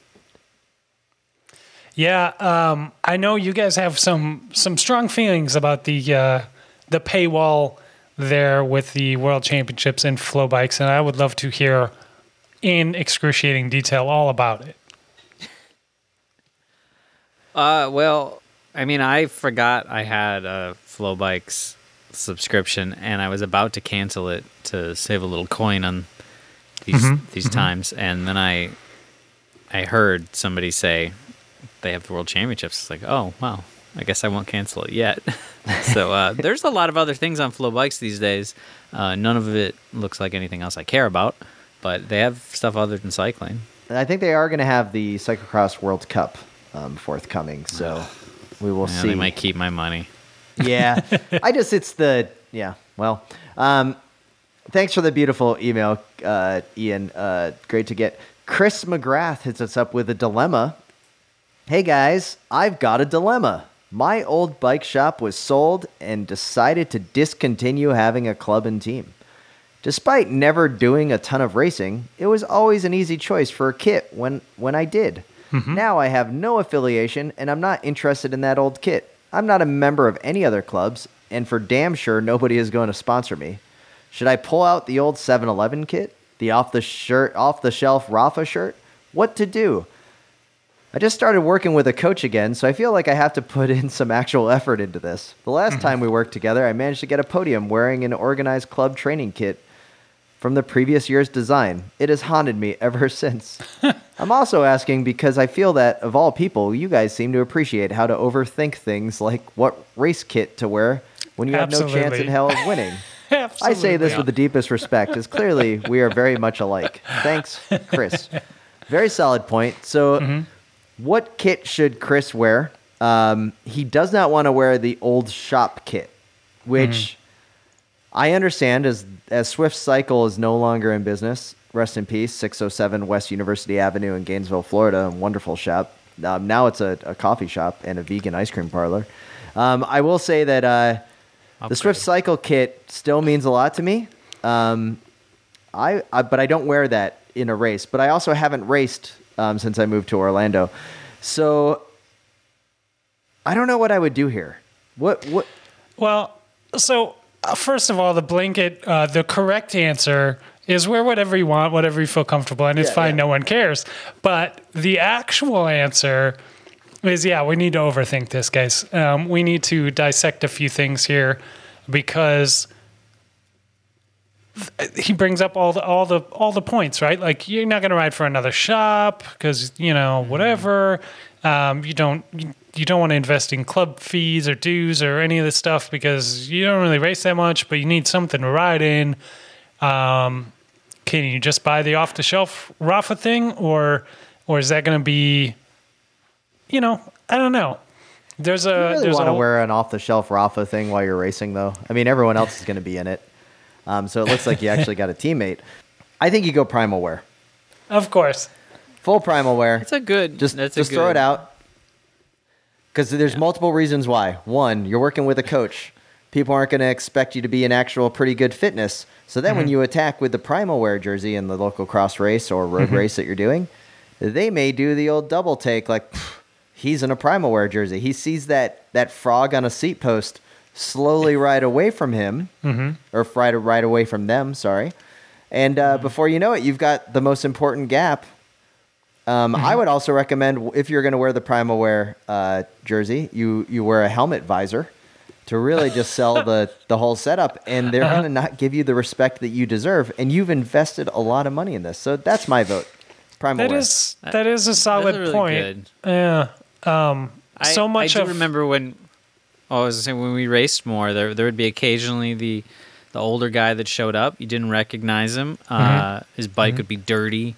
Yeah, um, I know you guys have some some strong feelings about the uh, the paywall there with the World Championships and FloBikes, and I would love to hear in excruciating detail all about it. Uh, well, I mean, I forgot I had a FloBikes subscription, and I was about to cancel it to save a little coin on these these times, and then I I heard somebody say they have the World Championships. It's like, oh wow, I guess I won't cancel it yet. so uh, there's a lot of other things on FloBikes these days. Uh, none of it looks like anything else I care about, but they have stuff other than cycling. And I think they are going to have the Cyclocross World Cup um, forthcoming, so we will Yeah, see. they might keep my money. Yeah. I just, it's the, yeah, well, um, thanks for the beautiful email, uh, Ian. Uh, great to get. Chris McGrath hits us up with a dilemma. Hey guys, I've got a dilemma. My old bike shop was sold and decided to discontinue having a club and team. Despite never doing a ton of racing, it was always an easy choice for a kit when, when I did. Mm-hmm. Now I have no affiliation and I'm not interested in that old kit. I'm not a member of any other clubs, and for damn sure nobody is going to sponsor me. Should I pull out the old 7-Eleven kit? The off the shirt off the shelf Rapha shirt? What to do? I just started working with a coach again, so I feel like I have to put in some actual effort into this. The last mm-hmm. time we worked together, I managed to get a podium wearing an organized club training kit from the previous year's design. It has haunted me ever since. I'm also asking because I feel that, of all people, you guys seem to appreciate how to overthink things like what race kit to wear when you have no chance in hell of winning. I say this with the deepest respect, as clearly we are very much alike. Thanks, Chris. Very solid point. So, mm-hmm. What kit should Chris wear? Um, he does not want to wear the old shop kit, which I understand as as Swift Cycle is no longer in business. Rest in peace, 607 West University Avenue in Gainesville, Florida. A wonderful shop. Um, now it's a, a coffee shop and a vegan ice cream parlor. Um, I will say that uh, the Swift Cycle kit still means a lot to me. Um, I, I but I don't wear that in a race. But I also haven't raced um, since I moved to Orlando, so I don't know what I would do here. What what? Well, so uh, first of all, the blanket, uh, the correct answer is wear whatever you want, whatever you feel comfortable, and it's Yeah, fine. yeah. No one cares. But the actual answer is yeah, we need to overthink this, guys. Um, we need to dissect a few things here because he brings up all the all the all the points, right? Like you're not going to ride for another shop because you know whatever. Um, you don't you, don't want to invest in club fees or dues or any of this stuff because you don't really race that much, but you need something to ride in. Um, can you just buy the off the shelf Rapha thing, or or is that going to be, you know, I don't know. There's a You really there's want to wear an off the shelf Rapha thing while you're racing, though. I mean, everyone else is going to be in it. Um, so it looks like you actually got a teammate. I think you go primal wear, Of course. full primal wear. It's a good. just that's a just throw it out because there's multiple reasons why. One, you're working with a coach. People aren't going to expect you to be in actual pretty good fitness. So then, Mm-hmm. when you attack with the primal wear jersey in the local cross race or road Mm-hmm. race that you're doing, they may do the old double take like he's in a primal wear jersey. He sees that that frog on a seat post slowly ride away from him, or ride ride away from them. Sorry, and uh, before you know it, you've got the most important gap um, I would also recommend if you're going to wear the Primal Wear uh, jersey, you you wear a helmet visor to really just sell the the whole setup, and they're going to not give you the respect that you deserve. And you've invested a lot of money in this, so that's my vote. Primal That Wear. is that is a solid really point. good. Yeah. Um, I, so much I do of remember when. Oh, I was saying when we raced more, there there would be occasionally the the older guy that showed up. You didn't recognize him. Mm-hmm. Uh, his bike would be dirty.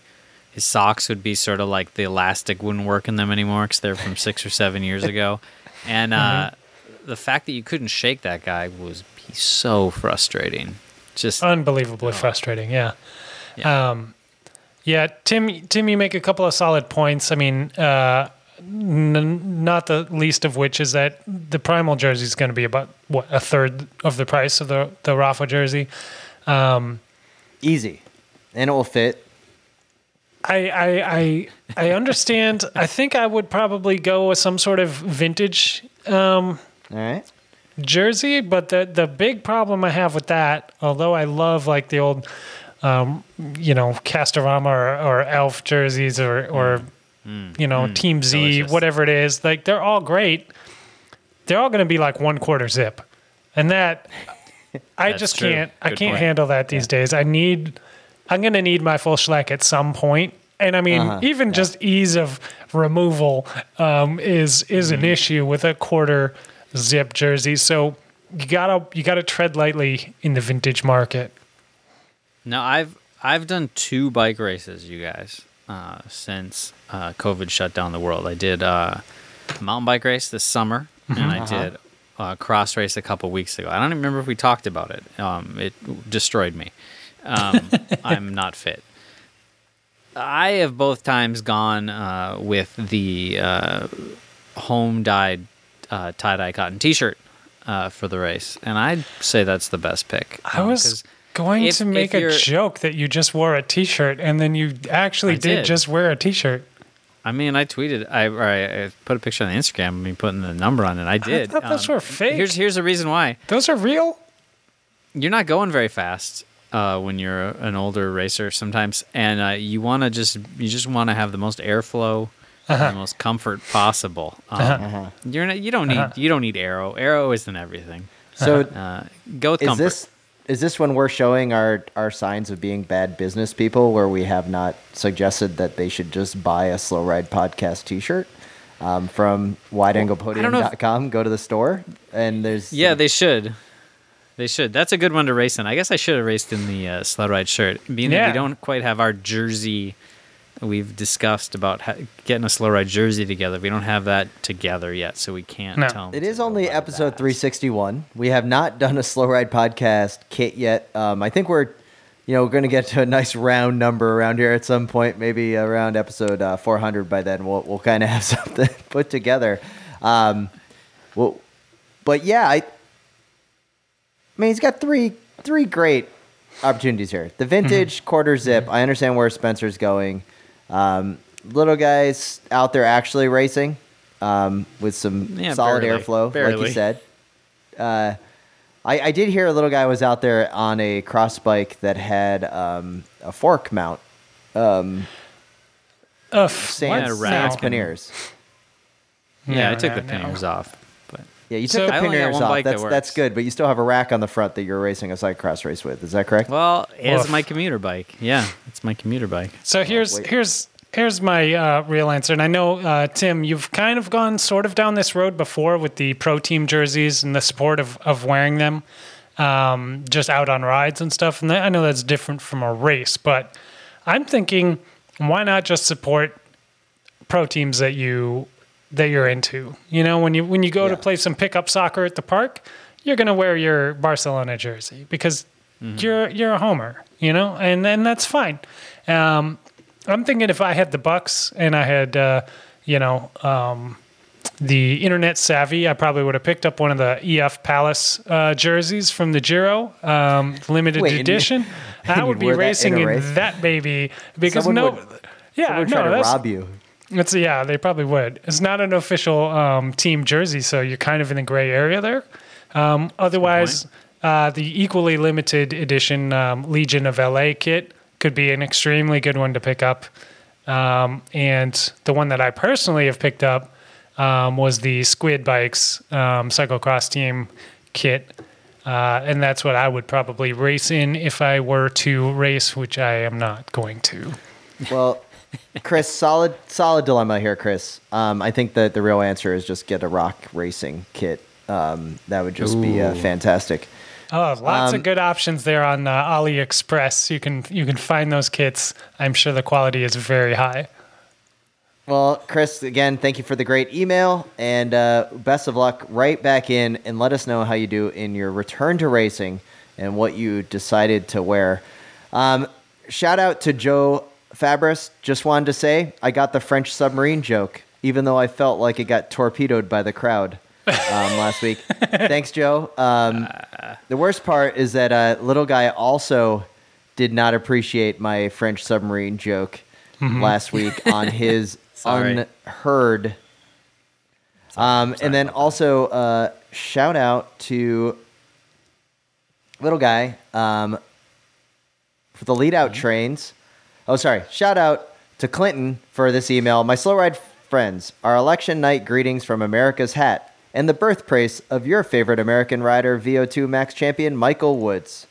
His socks would be sort of like the elastic wouldn't work in them anymore because they're from six or seven years ago. And uh, Mm-hmm. the fact that you couldn't shake that guy was be so frustrating. Just unbelievably frustrating. Yeah. Yeah. Um, yeah, Tim. Tim, you make a couple of solid points. I mean, uh, n- not the least of which is that the primal jersey is going to be about what a third of the price of the the Rapha jersey. Um, easy, and it will fit. I I I, I understand. I think I would probably go with some sort of vintage um, All right. jersey, but the the big problem I have with that, although I love like the old, um, you know, Castorama or, or Elf jerseys or or mm. You know Team Z, Delicious. whatever it is, like they're all great. They're all going to be like one quarter zip, and that I just true. can't. I can't point. handle that these days. I need. I'm going to need my full Schleck at some point. And I mean, Uh-huh, even just ease of removal um, is is Mm-hmm. an issue with a quarter zip jersey. So you gotta you gotta tread lightly in the vintage market. Now I've I've done two bike races, you guys, uh, since uh, COVID shut down the world. I did uh, a mountain bike race this summer, and I did a cross race a couple weeks ago. I don't even remember if we talked about it. Um, it destroyed me. Um, I'm not fit. I have both times gone uh, with the uh, home dyed uh, tie dye cotton T-shirt uh, for the race, and I'd say that's the best pick. I um, was 'cause going if- to make a joke that you just wore a T-shirt and then you actually did. did. just wear a T-shirt. I mean, I tweeted, I, or I, I put a picture on Instagram of me putting the number on it. I did. Um, thought those were fake. Here's here's the reason why. Those are real. You're not going very fast uh, when you're an older racer sometimes, and uh, you want to just you just want to have the most airflow, Uh-huh. the most comfort possible. Um, You're not, you don't need Uh-huh. you don't need arrow. Arrow isn't everything. So Uh, go with is comfort. this is this when we're showing our our signs of being bad business people where we have not suggested that they should just buy a slow ride podcast t-shirt um, from wideanglepodium.com go to the store and there's Yeah, they should. They should. That's a good one to race in. I guess I should have raced in the uh, sled ride shirt. Being that Yeah. we don't quite have our jersey, we've discussed about ha- getting a slow ride jersey together. We don't have that together yet, so we can't No. tell. 'em It to is go only episode that. 361. We have not done a slow ride podcast kit yet. Um, I think we're, you know, going to get to a nice round number around here at some point. Maybe around episode uh, 400 by then. We'll we'll kind of have something put together. Um, well, but yeah, I. I mean, he's got three three great opportunities here. The vintage quarter zip. I understand where Spencer's going. Um, little guys out there actually racing um, with some Yeah, solid barely. airflow, like you said. Uh, I, I did hear a little guy was out there on a cross bike that had um, a fork mount, um, Ugh, sans, a sans No. panniers. Yeah, I took no, the no. panniers off. But Yeah, you So- took the I only got panniers off. bike that That's that's good, but you still have a rack on the front that you're racing a cyclocross race with. Is that correct? well, it's Woof. my commuter bike. Yeah, it's my commuter bike. So here's wait. here's here's my uh, real answer, and I know uh, Tim, you've kind of gone sort of down this road before with the pro team jerseys and the support of of wearing them, um, just out on rides and stuff. And that, I know that's different from a race, but I'm thinking, why not just support pro teams that you that you're into? You know, when you when you go to play some pickup soccer at the park, you're gonna wear your Barcelona jersey because you're you're a homer, you know, and and that's fine. Um, I'm thinking if I had the Bucks and I had, uh, you know, um, the internet savvy, I probably would have picked up one of the EF Palace uh, jerseys from the Giro, um, limited Wait, edition. I would be racing in in race? that baby because Someone no, would- yeah, Someone no, try to that's, rob you. It's yeah, they probably would. It's not an official um, team jersey, so you're kind of in the gray area there. Um, otherwise, uh, the equally limited edition um, Legion of LA kit could be an extremely good one to pick up. Um, and the one that I personally have picked up um, was the Squid Bikes um, cyclocross team kit. Uh, and that's what I would probably race in if I were to race, which I am not going to. Well, Chris, solid solid dilemma here, Chris. Um, I think that the real answer is just get a rock racing kit. Um, that would just be uh, fantastic. Oh, lots Um, of good options there on uh, AliExpress. You can you can find those kits. I'm sure the quality is very high. Well, Chris, again, thank you for the great email and uh, best of luck right back in and let us know how you do in your return to racing and what you decided to wear. Um, shout out to Joe Fabris. Just wanted to say I got the French submarine joke, even though I felt like it got torpedoed by the crowd um, last week. Thanks, Joe. Um, the worst part is that uh, little guy also did not appreciate my French submarine joke last week on his unheard. Um, and then also uh, shout out to little guy um, for the lead out trains. Oh, sorry. Shout out to Clinton for this email. My slow ride friends, our election night greetings from America's Hat and the birthplace of your favorite American rider, VO2 Max champion Michael Woods.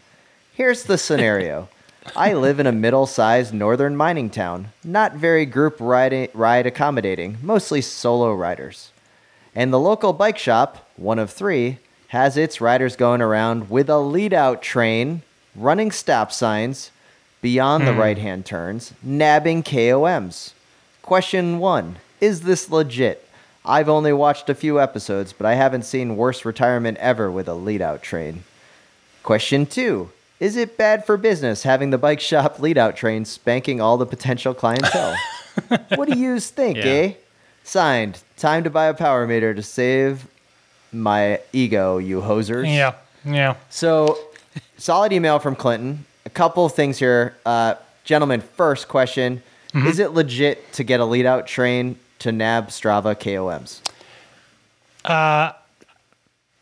Here's the scenario. I live in a middle-sized northern mining town, not very group riding, ride accommodating, mostly solo riders. And the local bike shop, one of three, has its riders going around with a lead-out train, running stop signs, beyond the right-hand turns, nabbing KOMs. Question one: Is this legit? I've only watched a few episodes, but I haven't seen worse retirement ever with a lead-out train. Question two Is it bad for business having the bike shop lead out train spanking all the potential clientele? what do you think, Yeah. eh? Signed, time to buy a power meter to save my ego, you hosers. Yeah, yeah. So, solid email from Clinton. A couple of things here. Uh, gentlemen, first question Is it legit to get a lead out train to nab Strava KOMs?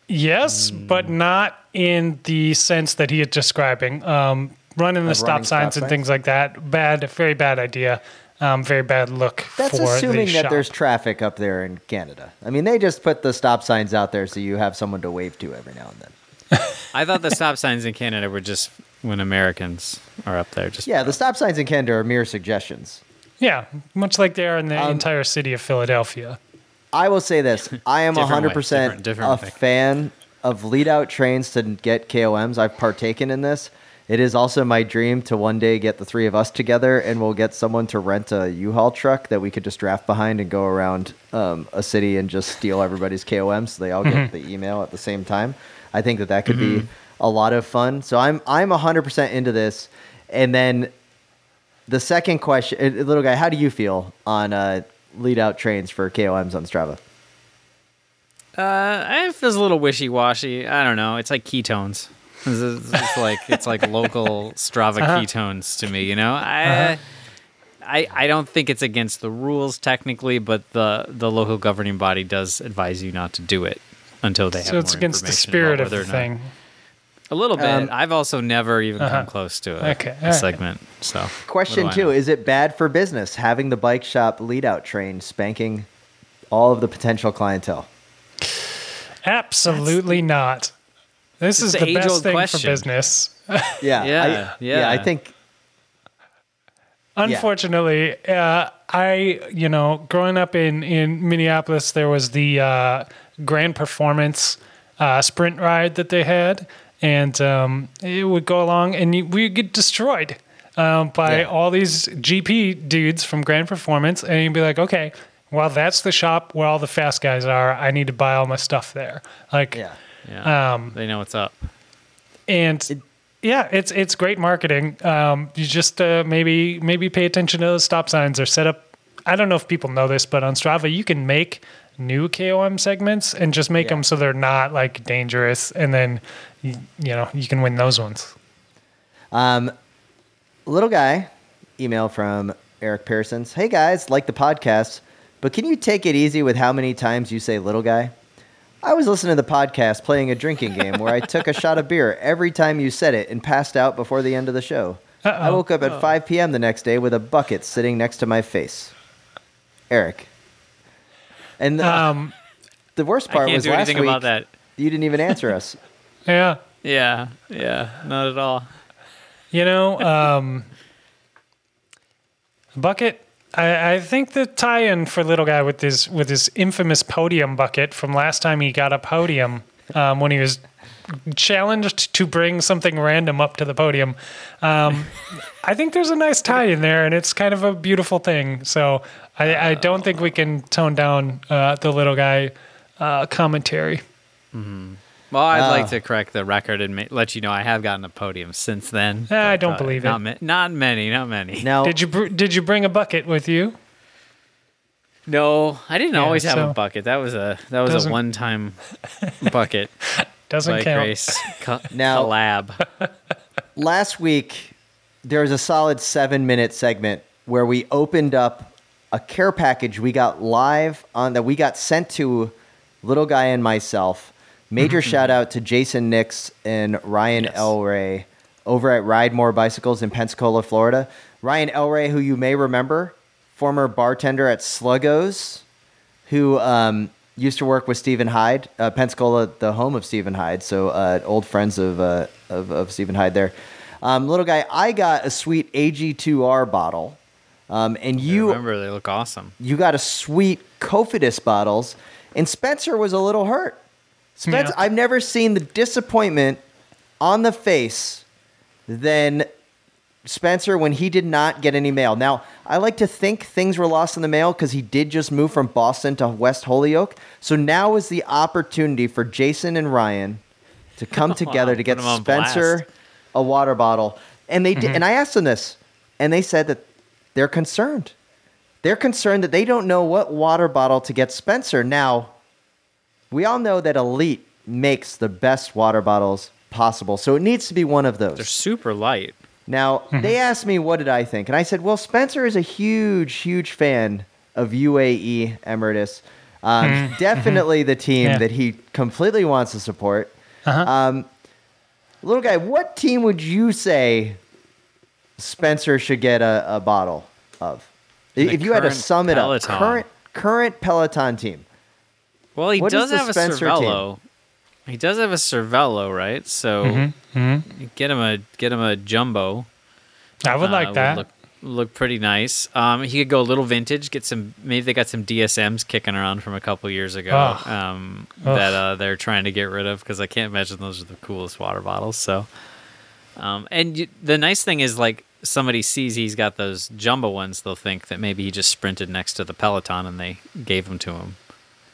Yes, Hmm. but not in the sense that he is describing. Um, running the Of stop running signs stop and things like that. Bad, very bad idea. Um, very bad look That's for assuming the that shop. there's traffic up there in Canada. I mean, they just put the stop signs out there so you have someone to wave to every now and then. I thought the stop signs in Canada were just when Americans are up there. Just Yeah, the stop signs in Canada are mere suggestions. Yeah, much like they are in the Um, entire city of Philadelphia. I will say this: I am hundred percent different- different a thing. fan of lead out trains to get KOMs. I've partaken in this. It is also my dream to one day get the three of us together, and we'll get someone to rent a U-Haul truck that we could just draft behind and go around um, a city and just steal everybody's KOMs. So they all get the email at the same time. I think that that could be a lot of fun. So I'm I'm hundred percent into this. And then the second question, uh, little guy, how do you feel on uh, lead out trains for KOMs on Strava? Uh, it feels a little wishy washy. I don't know. It's like ketones. It's, it's like it's like local Strava Uh-huh. ketones to me. You know, I, I I don't think it's against the rules technically, but the the local governing body does advise you not to do it until they have So it's against the spirit of the whether or not- thing. A little bit. Um, I've also never even Uh-huh. come close to a, Okay, a alright. segment. So Question what do I two: know? Is it bad for business having the bike shop lead out train spanking all of the potential clientele? Absolutely not. This is the the best thing question. for business. Yeah, Yeah, I, yeah. I think Unfortunately, uh, I you know, growing up in in Minneapolis, there was the uh, Grand Performance uh, sprint ride that they had, and um, it would go along, and you, we get destroyed um, by Yeah. all these GP dudes from Grand Performance, and you'd be like, okay. Well, that's the shop where all the fast guys are. I need to buy all my stuff there. Like, yeah. Yeah, Um, they know what's up. and yeah, it's it's great marketing. Um, you just uh, maybe maybe pay attention to those stop signs or set up. I don't know if people know this, but on Strava you can make new KOM segments and just make Yeah. them so they're not like dangerous, and then you, you know you can win those ones. Um, little guy, email from Eric Pearsons. Hey guys, like the podcast, but can you take it easy with how many times you say little guy? I was listening to the podcast playing a drinking game where I took a shot of beer every time you said it and passed out before the end of the show. I Uh-oh. woke up at 5 p.m. the next day with a bucket sitting next to my face. Eric. And the, Um, the worst part was last week about that. you didn't even answer us. yeah, Yeah, yeah, not at all. you know, um, bucket. I, I think the tie-in for little guy with his with his infamous podium bucket from last time he got a podium um, when he was challenged to bring something random up to the podium. Um, I think there's a nice tie in there, and it's kind of a beautiful thing. So I, I don't think we can tone down uh, the little guy uh, commentary. Well, I'd Oh. like to correct the record and ma- let you know I have gotten a podium since then. Ah, I but, don't believe it. not ma- not many, not many. Now, Did you br- did you bring a bucket with you? No, I didn't Yeah, always have so- a bucket. That was a that was Doesn't- a one time bucket Doesn't bike count. race co- Now- collab. last week there was a solid seven minute segment where we opened up a care package we got live on that we got sent to little guy and myself major shout out to jason nix and ryan Yes. elray over at ride more bicycles in pensacola florida ryan elray who you may remember former bartender at sluggos who um, used to work with Stephen Hyde, uh, Pensacola, the home of Stephen Hyde. So uh, old friends of, uh, of of Stephen Hyde there. Um, little guy, I got a sweet AG2R bottle, um, and You you remember they look awesome. you got a sweet Cofidis bottles, and Spencer was a little hurt. Spencer, Yeah. I've never seen the disappointment on the face than Spencer when he did not get any mail. Now, I like to think things were lost in the mail because he did just move from Boston to West Holyoke. So now is the opportunity for Jason and Ryan to come together to get put 'em on Spencer blast. a water bottle. And they did, and I asked them this, and they said that they're concerned. They're concerned that they don't know what water bottle to get Spencer. Now, we all know that Elite makes the best water bottles possible, so it needs to be one of those. They're super light. Now, they asked me what did I think, and I said, well, Spencer is a huge, huge fan of UAE Emirates. Um, Definitely the team Yeah. that he completely wants to support. Uh-huh. Um, little guy, what team would you say Spencer should get a, a bottle of? The if you had to current sum it up, current current Peloton team. Well, he What is does the have a Spencer Cervelo. He does have a Cervelo, right? So Mm-hmm, you get him a get him a jumbo. I would uh, like that. look, look pretty nice. Um, he could go a little vintage. Get some. Maybe they got some DSMs kicking around from a couple years ago Ugh. um, Ugh. that uh, they're trying to get rid of because I can't imagine those are the coolest water bottles. So, um, and you, the nice thing is like somebody sees he's got those jumbo ones, they'll think that maybe he just sprinted next to the Peloton and they gave them to him.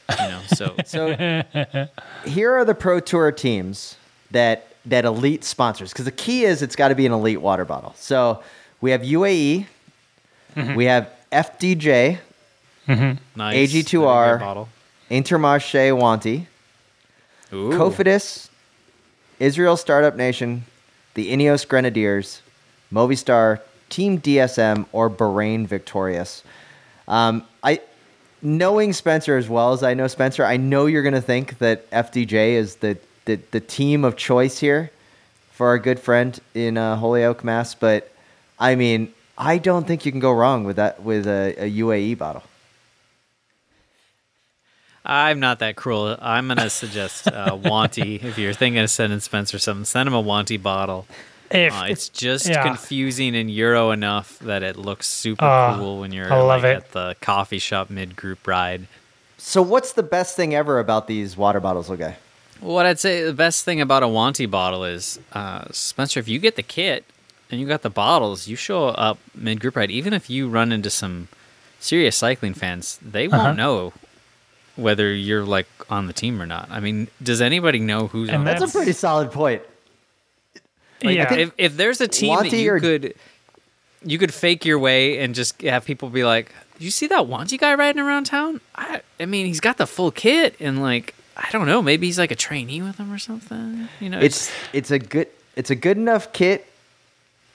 You know, so So here are the Pro Tour teams that that Elite sponsors because the key is it's got to be an Elite water bottle. So we have UAE, we have FDJ, nice. AG2R. Very good bottle. Intermarché Wanty, Ooh. Cofidis, Israel Startup Nation, the Ineos Grenadiers, Movistar, Team DSM, or Bahrain Victorious. Um, I, knowing Spencer as well as I know Spencer, I know you're going to think that FDJ is the, the, the team of choice here for our good friend in uh, Holyoke, Mass. But I mean, I don't think you can go wrong with that with a, a UAE bottle. I'm not that cruel. I'm gonna suggest uh, Wanty. if you're thinking of sending Spencer something, send him a Wanty bottle. If Uh, it's just yeah. confusing and Euro enough that it looks super Ah, cool when you're like, at the coffee shop mid group ride. So, what's the best thing ever about these water bottles, okay? What I'd say the best thing about a Wanty bottle is, uh, Spencer, if you get the kit and you got the bottles, you show up mid group ride. Even if you run into some serious cycling fans, they Uh-huh. won't know whether you're like on the team or not. I mean, does anybody know who's And on? That's, That's- a pretty solid point. Like, Yeah. If, if there's a team that you or- could you could fake your way and just have people be like, "You see that Wanty guy riding around town? I, I mean, he's got the full kit and like I don't know, maybe he's like a trainee with him or something. You know, It's it's a good it's a good enough kit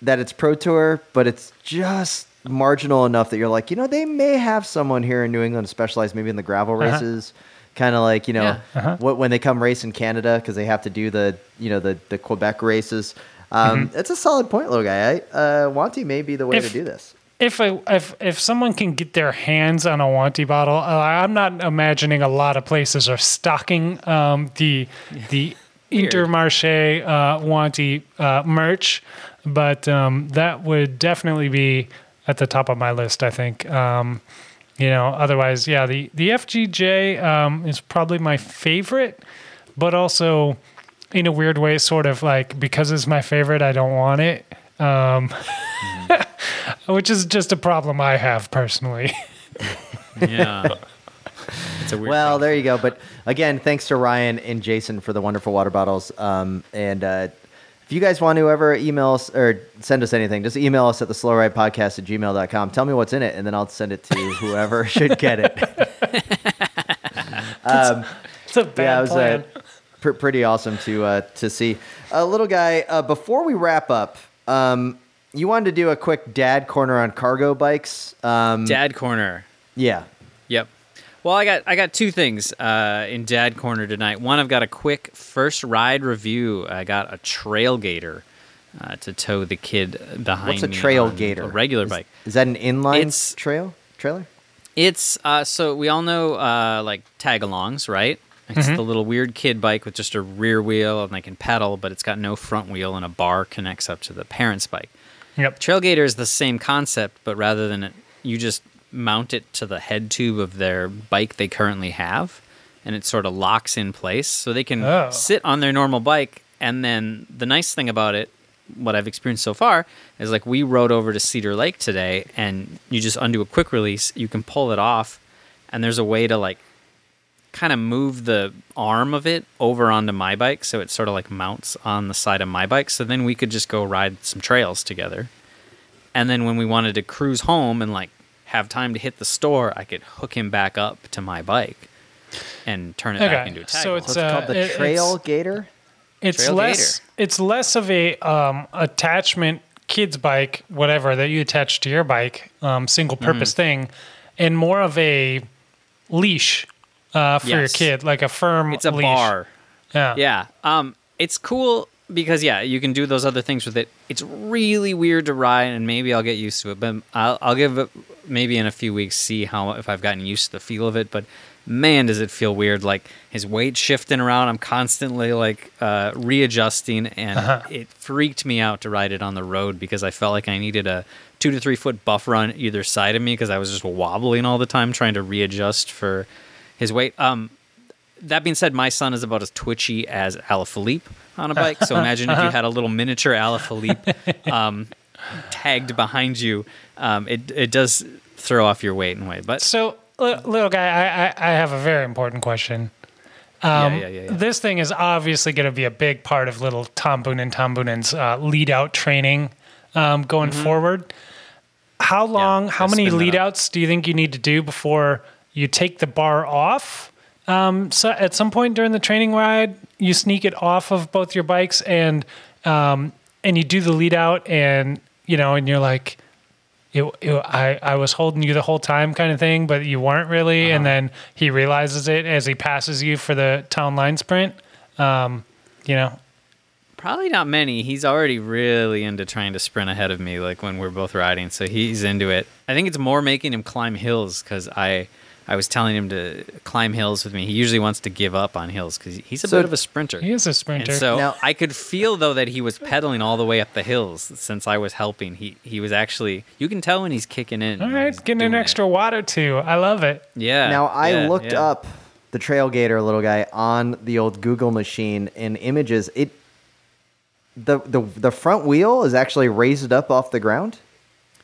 that it's pro tour, but it's just marginal enough that you're like, you know, they may have someone here in New England specialized maybe in the gravel Uh-huh. races, kind of like you know Yeah. Uh-huh. what when they come race in Canada because they have to do the you know the the Quebec races. Um, Mm-hmm. It's a solid point, little guy. I, uh, Wanty may be the way If- to do this. if I, if if someone can get their hands on a Wanty bottle, uh, I'm not imagining a lot of places are stocking um, the the Weird. Intermarché uh, Wanty uh, merch, but um, that would definitely be at the top of my list. I think. Um, you know, otherwise, yeah, the the FDJ um, is probably my favorite, but also in a weird way, sort of like because it's my favorite, I don't want it. Um, which is just a problem I have personally. yeah. It's a weird Well, thing. there you go. But again, thanks to Ryan and Jason for the wonderful water bottles. Um, and uh, if you guys want to ever email us or send us anything, just email us at the slow ride podcast at gmail.com. Tell me what's in it, and then I'll send it to whoever should get it. It's a bad yeah, it was plan. uh, pr- pretty awesome to uh, to see. Uh, little guy, uh, before we wrap up, um, you wanted to do a quick dad corner on cargo bikes. Um, Dad corner. Yeah. Yep. Well, I got I got two things uh, in Dad Corner tonight. One, I've got a quick first ride review. I got a Trail Gator uh, to tow the kid behind What's a me trail gator? A regular Is- bike. Is that an inline It's- trail trailer? It's uh, so we all know uh, like tag-alongs, right? It's the little weird kid bike with just a rear wheel and they can pedal, but it's got no front wheel and a bar connects up to the parent's bike. Yep. Trail Gator is the same concept, but rather than it, you just mount it to the head tube of their bike they currently have, and it sort of locks in place, so they can Oh. sit on their normal bike. And then the nice thing about it, what I've experienced so far, is like we rode over to Cedar Lake today, and you just undo a quick release, you can pull it off, and there's a way to like kind of move the arm of it over onto my bike so it sort of like mounts on the side of my bike so then we could just go ride some trails together and then when we wanted to cruise home and like have time to hit the store i could hook him back up to my bike and turn it back into a tag so it's, So it's uh, called the it- Trail it's- Gator. It's Trail less. It's less of a um, attachment kid's bike, whatever that you attach to your bike, um, single purpose Mm-hmm. thing, and more of a leash uh, for your kid, like a firm. it's a leash. bar Yeah. Yeah. Um, it's cool because yeah, you can do those other things with it. It's really weird to ride, and maybe I'll get used to it. But I'll, I'll give it maybe in a few weeks see how if I've gotten used to the feel of it. But man, does it feel weird! Like his weight shifting around. I'm constantly like uh, readjusting, and it freaked me out to ride it on the road because I felt like I needed a two to three foot buffer on either side of me because I was just wobbling all the time trying to readjust for his weight. Um, that being said, my son is about as twitchy as Alaphilippe on a bike. So imagine if you had a little miniature Alaphilippe um, tagged behind you. Um, it it does throw off your weight and weight, but So, little guy, I, I, I have a very important question. yeah, yeah, yeah, yeah. This thing is obviously going to be a big part of little Tom Boone and Tom Boonen's uh, lead out training um, going forward. How long, how gotta many lead outs do you think you need to do before you take the bar off? Um, so at some point during the training ride, you sneak it off of both your bikes and um, and you do the lead out and you know and you're like it, it, I, I was holding you the whole time kind of thing, but you weren't really. And then he realizes it as he passes you for the town line sprint. Um, you know, probably not many. He's already really into trying to sprint ahead of me, like when we're both riding. So he's into it. I think it's more making him climb hills because I. I was telling him to climb hills with me. He usually wants to give up on hills because he's a So- bit of a sprinter. he is a sprinter. And so Now- I could feel though that he was pedaling all the way up the hills since I was helping. He he was actually you can tell when he's kicking in. All when right, he's getting an doing it. extra watt or two. I love it. Yeah. Now I yeah, looked yeah. up the Trail Gator little guy on the old Google machine in images. It the the the front wheel is actually raised up off the ground.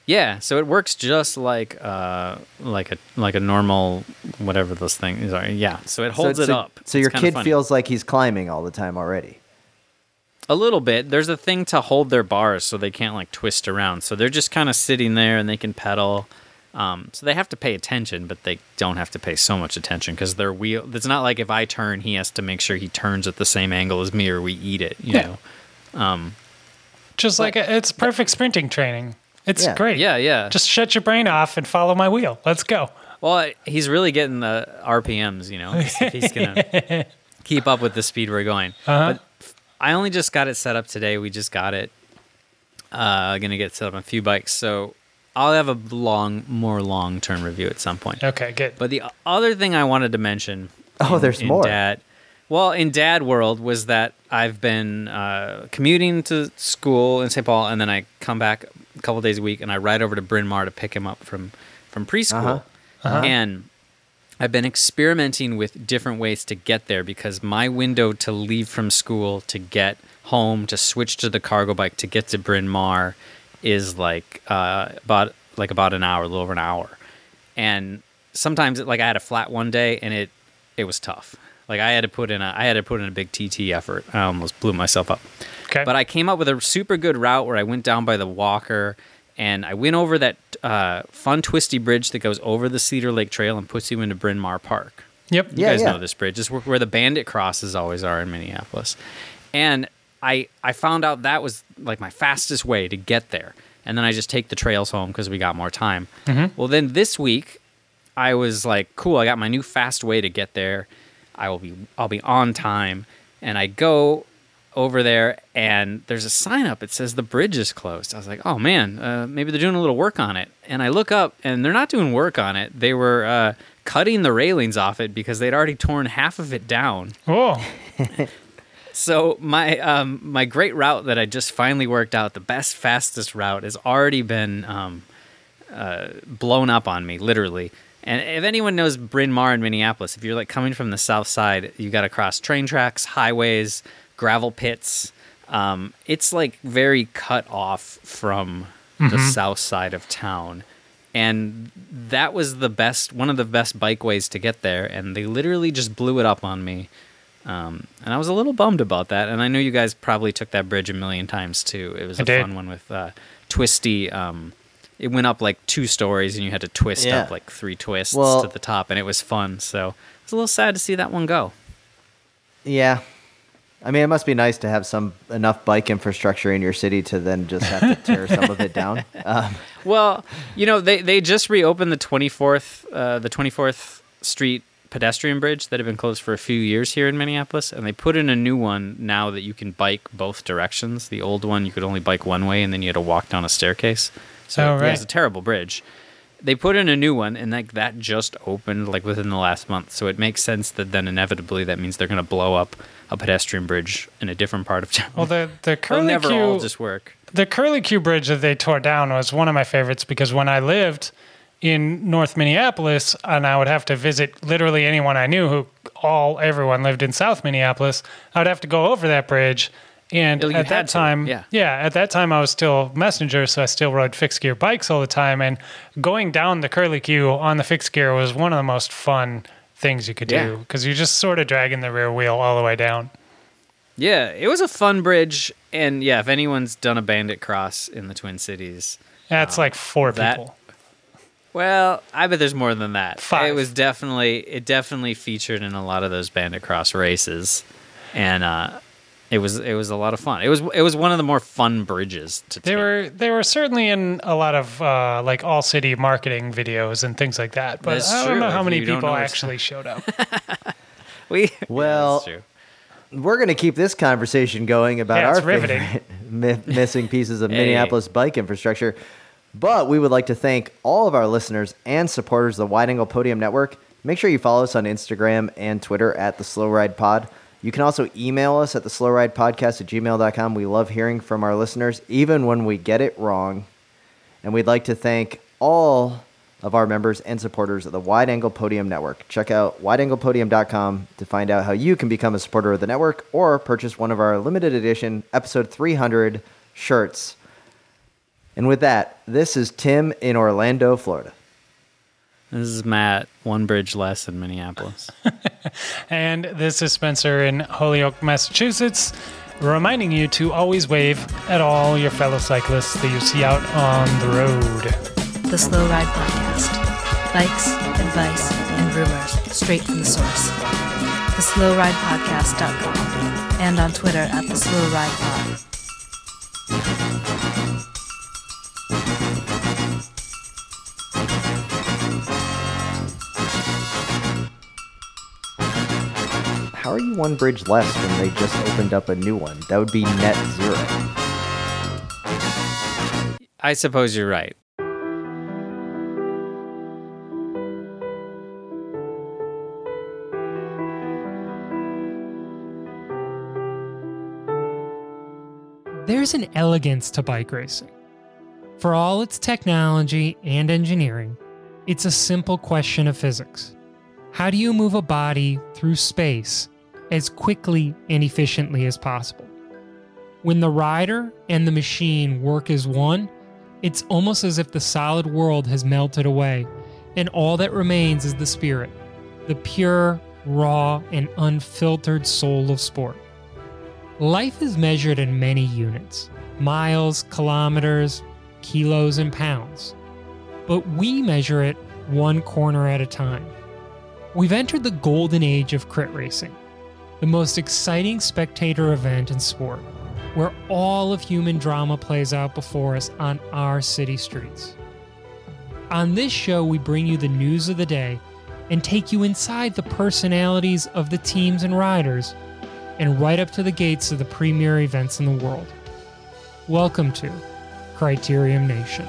Yeah, so it works just like uh like a like a normal whatever those things are. Yeah, so it holds so, it so- up. So It's your kid funny. feels like he's climbing all the time already. A little bit. There's a thing to hold their bars so they can't like twist around. So they're just kind of sitting there and they can pedal. Um, so they have to pay attention, but they don't have to pay so much attention because their wheel. It's not like if I turn, he has to make sure he turns at the same angle as me, or we eat it. You Yeah. know. Just like it's perfect sprinting training. It's Yeah. great. Yeah, yeah. Just shut your brain off and follow my wheel. Let's go. Well, he's really getting the RPMs, you know, he's gonna keep up with the speed we're going. Uh-huh. But I only just got it set up today. We just got it. Uh, gonna get set up on a few bikes, so I'll have a long, more long-term review at some point. Okay, good. But the other thing I wanted to mention. Oh, there's in more. Dad, well, in Dad world was that I've been uh, commuting to school in St. Paul, and then I come back a couple days a week, and I ride over to Bryn Mawr to pick him up from from preschool. Uh-huh. And I've been experimenting with different ways to get there because my window to leave from school to get home to switch to the cargo bike to get to Bryn Mawr is like uh, about like about an hour, a little over an hour. And sometimes like I had a flat one day and it it was tough. Like I had to put in a I had to put in a big TT effort. I almost blew myself up. Okay. But I came up with a super good route where I went down by the Walker and I went over that uh, fun twisty bridge that goes over the Cedar Lake Trail and puts you into Bryn Mawr Park. Yep. You Yeah, guys yeah. know this bridge. It's where, where the bandit crosses always are in Minneapolis. And I I found out that was like my fastest way to get there. And then I just take the trails home because we got more time. Well, then this week I was like, cool, I got my new fast way to get there. I will be I'll be on time. And I go over there and there's a sign up. It says the bridge is closed. I was like, oh man, uh, maybe they're doing a little work on it. And I look up and they're not doing work on it. They were uh, cutting the railings off it because they'd already torn half of it down. Oh, So my um, my great route that I just finally worked out, the best fastest route, has already been um, uh, blown up on me, literally. And if anyone knows Bryn Mawr in Minneapolis, if you're like coming from the south side, you got to cross train tracks, highways, gravel pits. Um, it's like very cut off from the south side of town. And that was the best, one of the best bikeways to get there. And they literally just blew it up on me. Um, and I was a little bummed about that. And I know you guys probably took that bridge a million times too. It was I a did. fun one with uh, twisty. Um, it went up like two stories, and you had to twist Yeah. up like three twists Well- to the top, and it was fun. So it's a little sad to see that one go. Yeah. I mean, it must be nice to have some enough bike infrastructure in your city to then just have to tear some of it down. Um, Well, you know, they they just reopened the 24th uh, the 24th Street pedestrian bridge that had been closed for a few years here in Minneapolis, and they put in a new one now that you can bike both directions. The old one you could only bike one way, and then you had to walk down a staircase. So Oh, yeah, it's a terrible bridge. They put in a new one, and like that just opened like within the last month. So it makes sense that then inevitably that means they're going to blow up a pedestrian bridge in a different part of town. well, the the curly never all Q just work. the curly Q bridge that they tore down was one of my favorites because when I lived in North Minneapolis and I would have to visit literally anyone I knew who all everyone lived in South Minneapolis, I would have to go over that bridge. And at that to, time, yeah. at that time I was still messenger, so I still rode fixed gear bikes all the time. And going down the curly Q on the fixed gear was one of the most fun things you could Yeah. do because you're just sort of dragging the rear wheel all the way down. Yeah, it was a fun bridge, and yeah, if anyone's done a Bandit Cross in the Twin Cities, That's like four that- people. well, I bet there's more than that. Five. It was definitely it definitely featured in a lot of those Bandit Cross races, and uh, it was it was a lot of fun. It was it was one of the more fun bridges to They take. were they were certainly in a lot of uh, like all city marketing videos and things like that. But That's I don't true, know how many you people actually showed up. we Well, yeah, true. we're going to keep this conversation going about Yeah, our riveting. favorite mi- missing pieces of Hey. Minneapolis bike infrastructure. But we would like to thank all of our listeners and supporters of the Wide Angle Podium Network. Make sure you follow us on Instagram and Twitter at the Slow Ride Pod. You can also email us at the Slow Ride Podcast at gmail.com. We love hearing from our listeners, even when we get it wrong. And we'd like to thank all of our members and supporters of the Wide Angle Podium Network. Check out wideanglepodium.com to find out how you can become a supporter of the network or purchase one of our limited edition episode 300 shirts. And with that, this is Tim in Orlando, Florida. This is Matt, one bridge less in Minneapolis. and this is Spencer in Holyoke, Massachusetts. reminding you to always wave at all your fellow cyclists that you see out on the road. The Slow Ride Podcast. Bikes, advice, and rumors straight from the source. TheSlowRidePodcast.com and on Twitter at The Slow Ride Pod. How are you one bridge less when they just opened up a new one? That would be net zero. I suppose you're right. There's an elegance to bike racing. For all its technology and engineering, it's a simple question of physics. How do you move a body through space as quickly and efficiently as possible? When the rider and the machine work as one, it's almost as if the solid world has melted away, and all that remains is the spirit, the pure, raw, and unfiltered soul of sport. Life is measured in many units miles, kilometers, kilos, and pounds. But we measure it one corner at a time. We've entered the golden age of crit racing, the most exciting spectator event in sport, where all of human drama plays out before us on our city streets. On this show, we bring you the news of the day and take you inside the personalities of the teams and riders and right up to the gates of the premier events in the world. Welcome to Criterium Nation.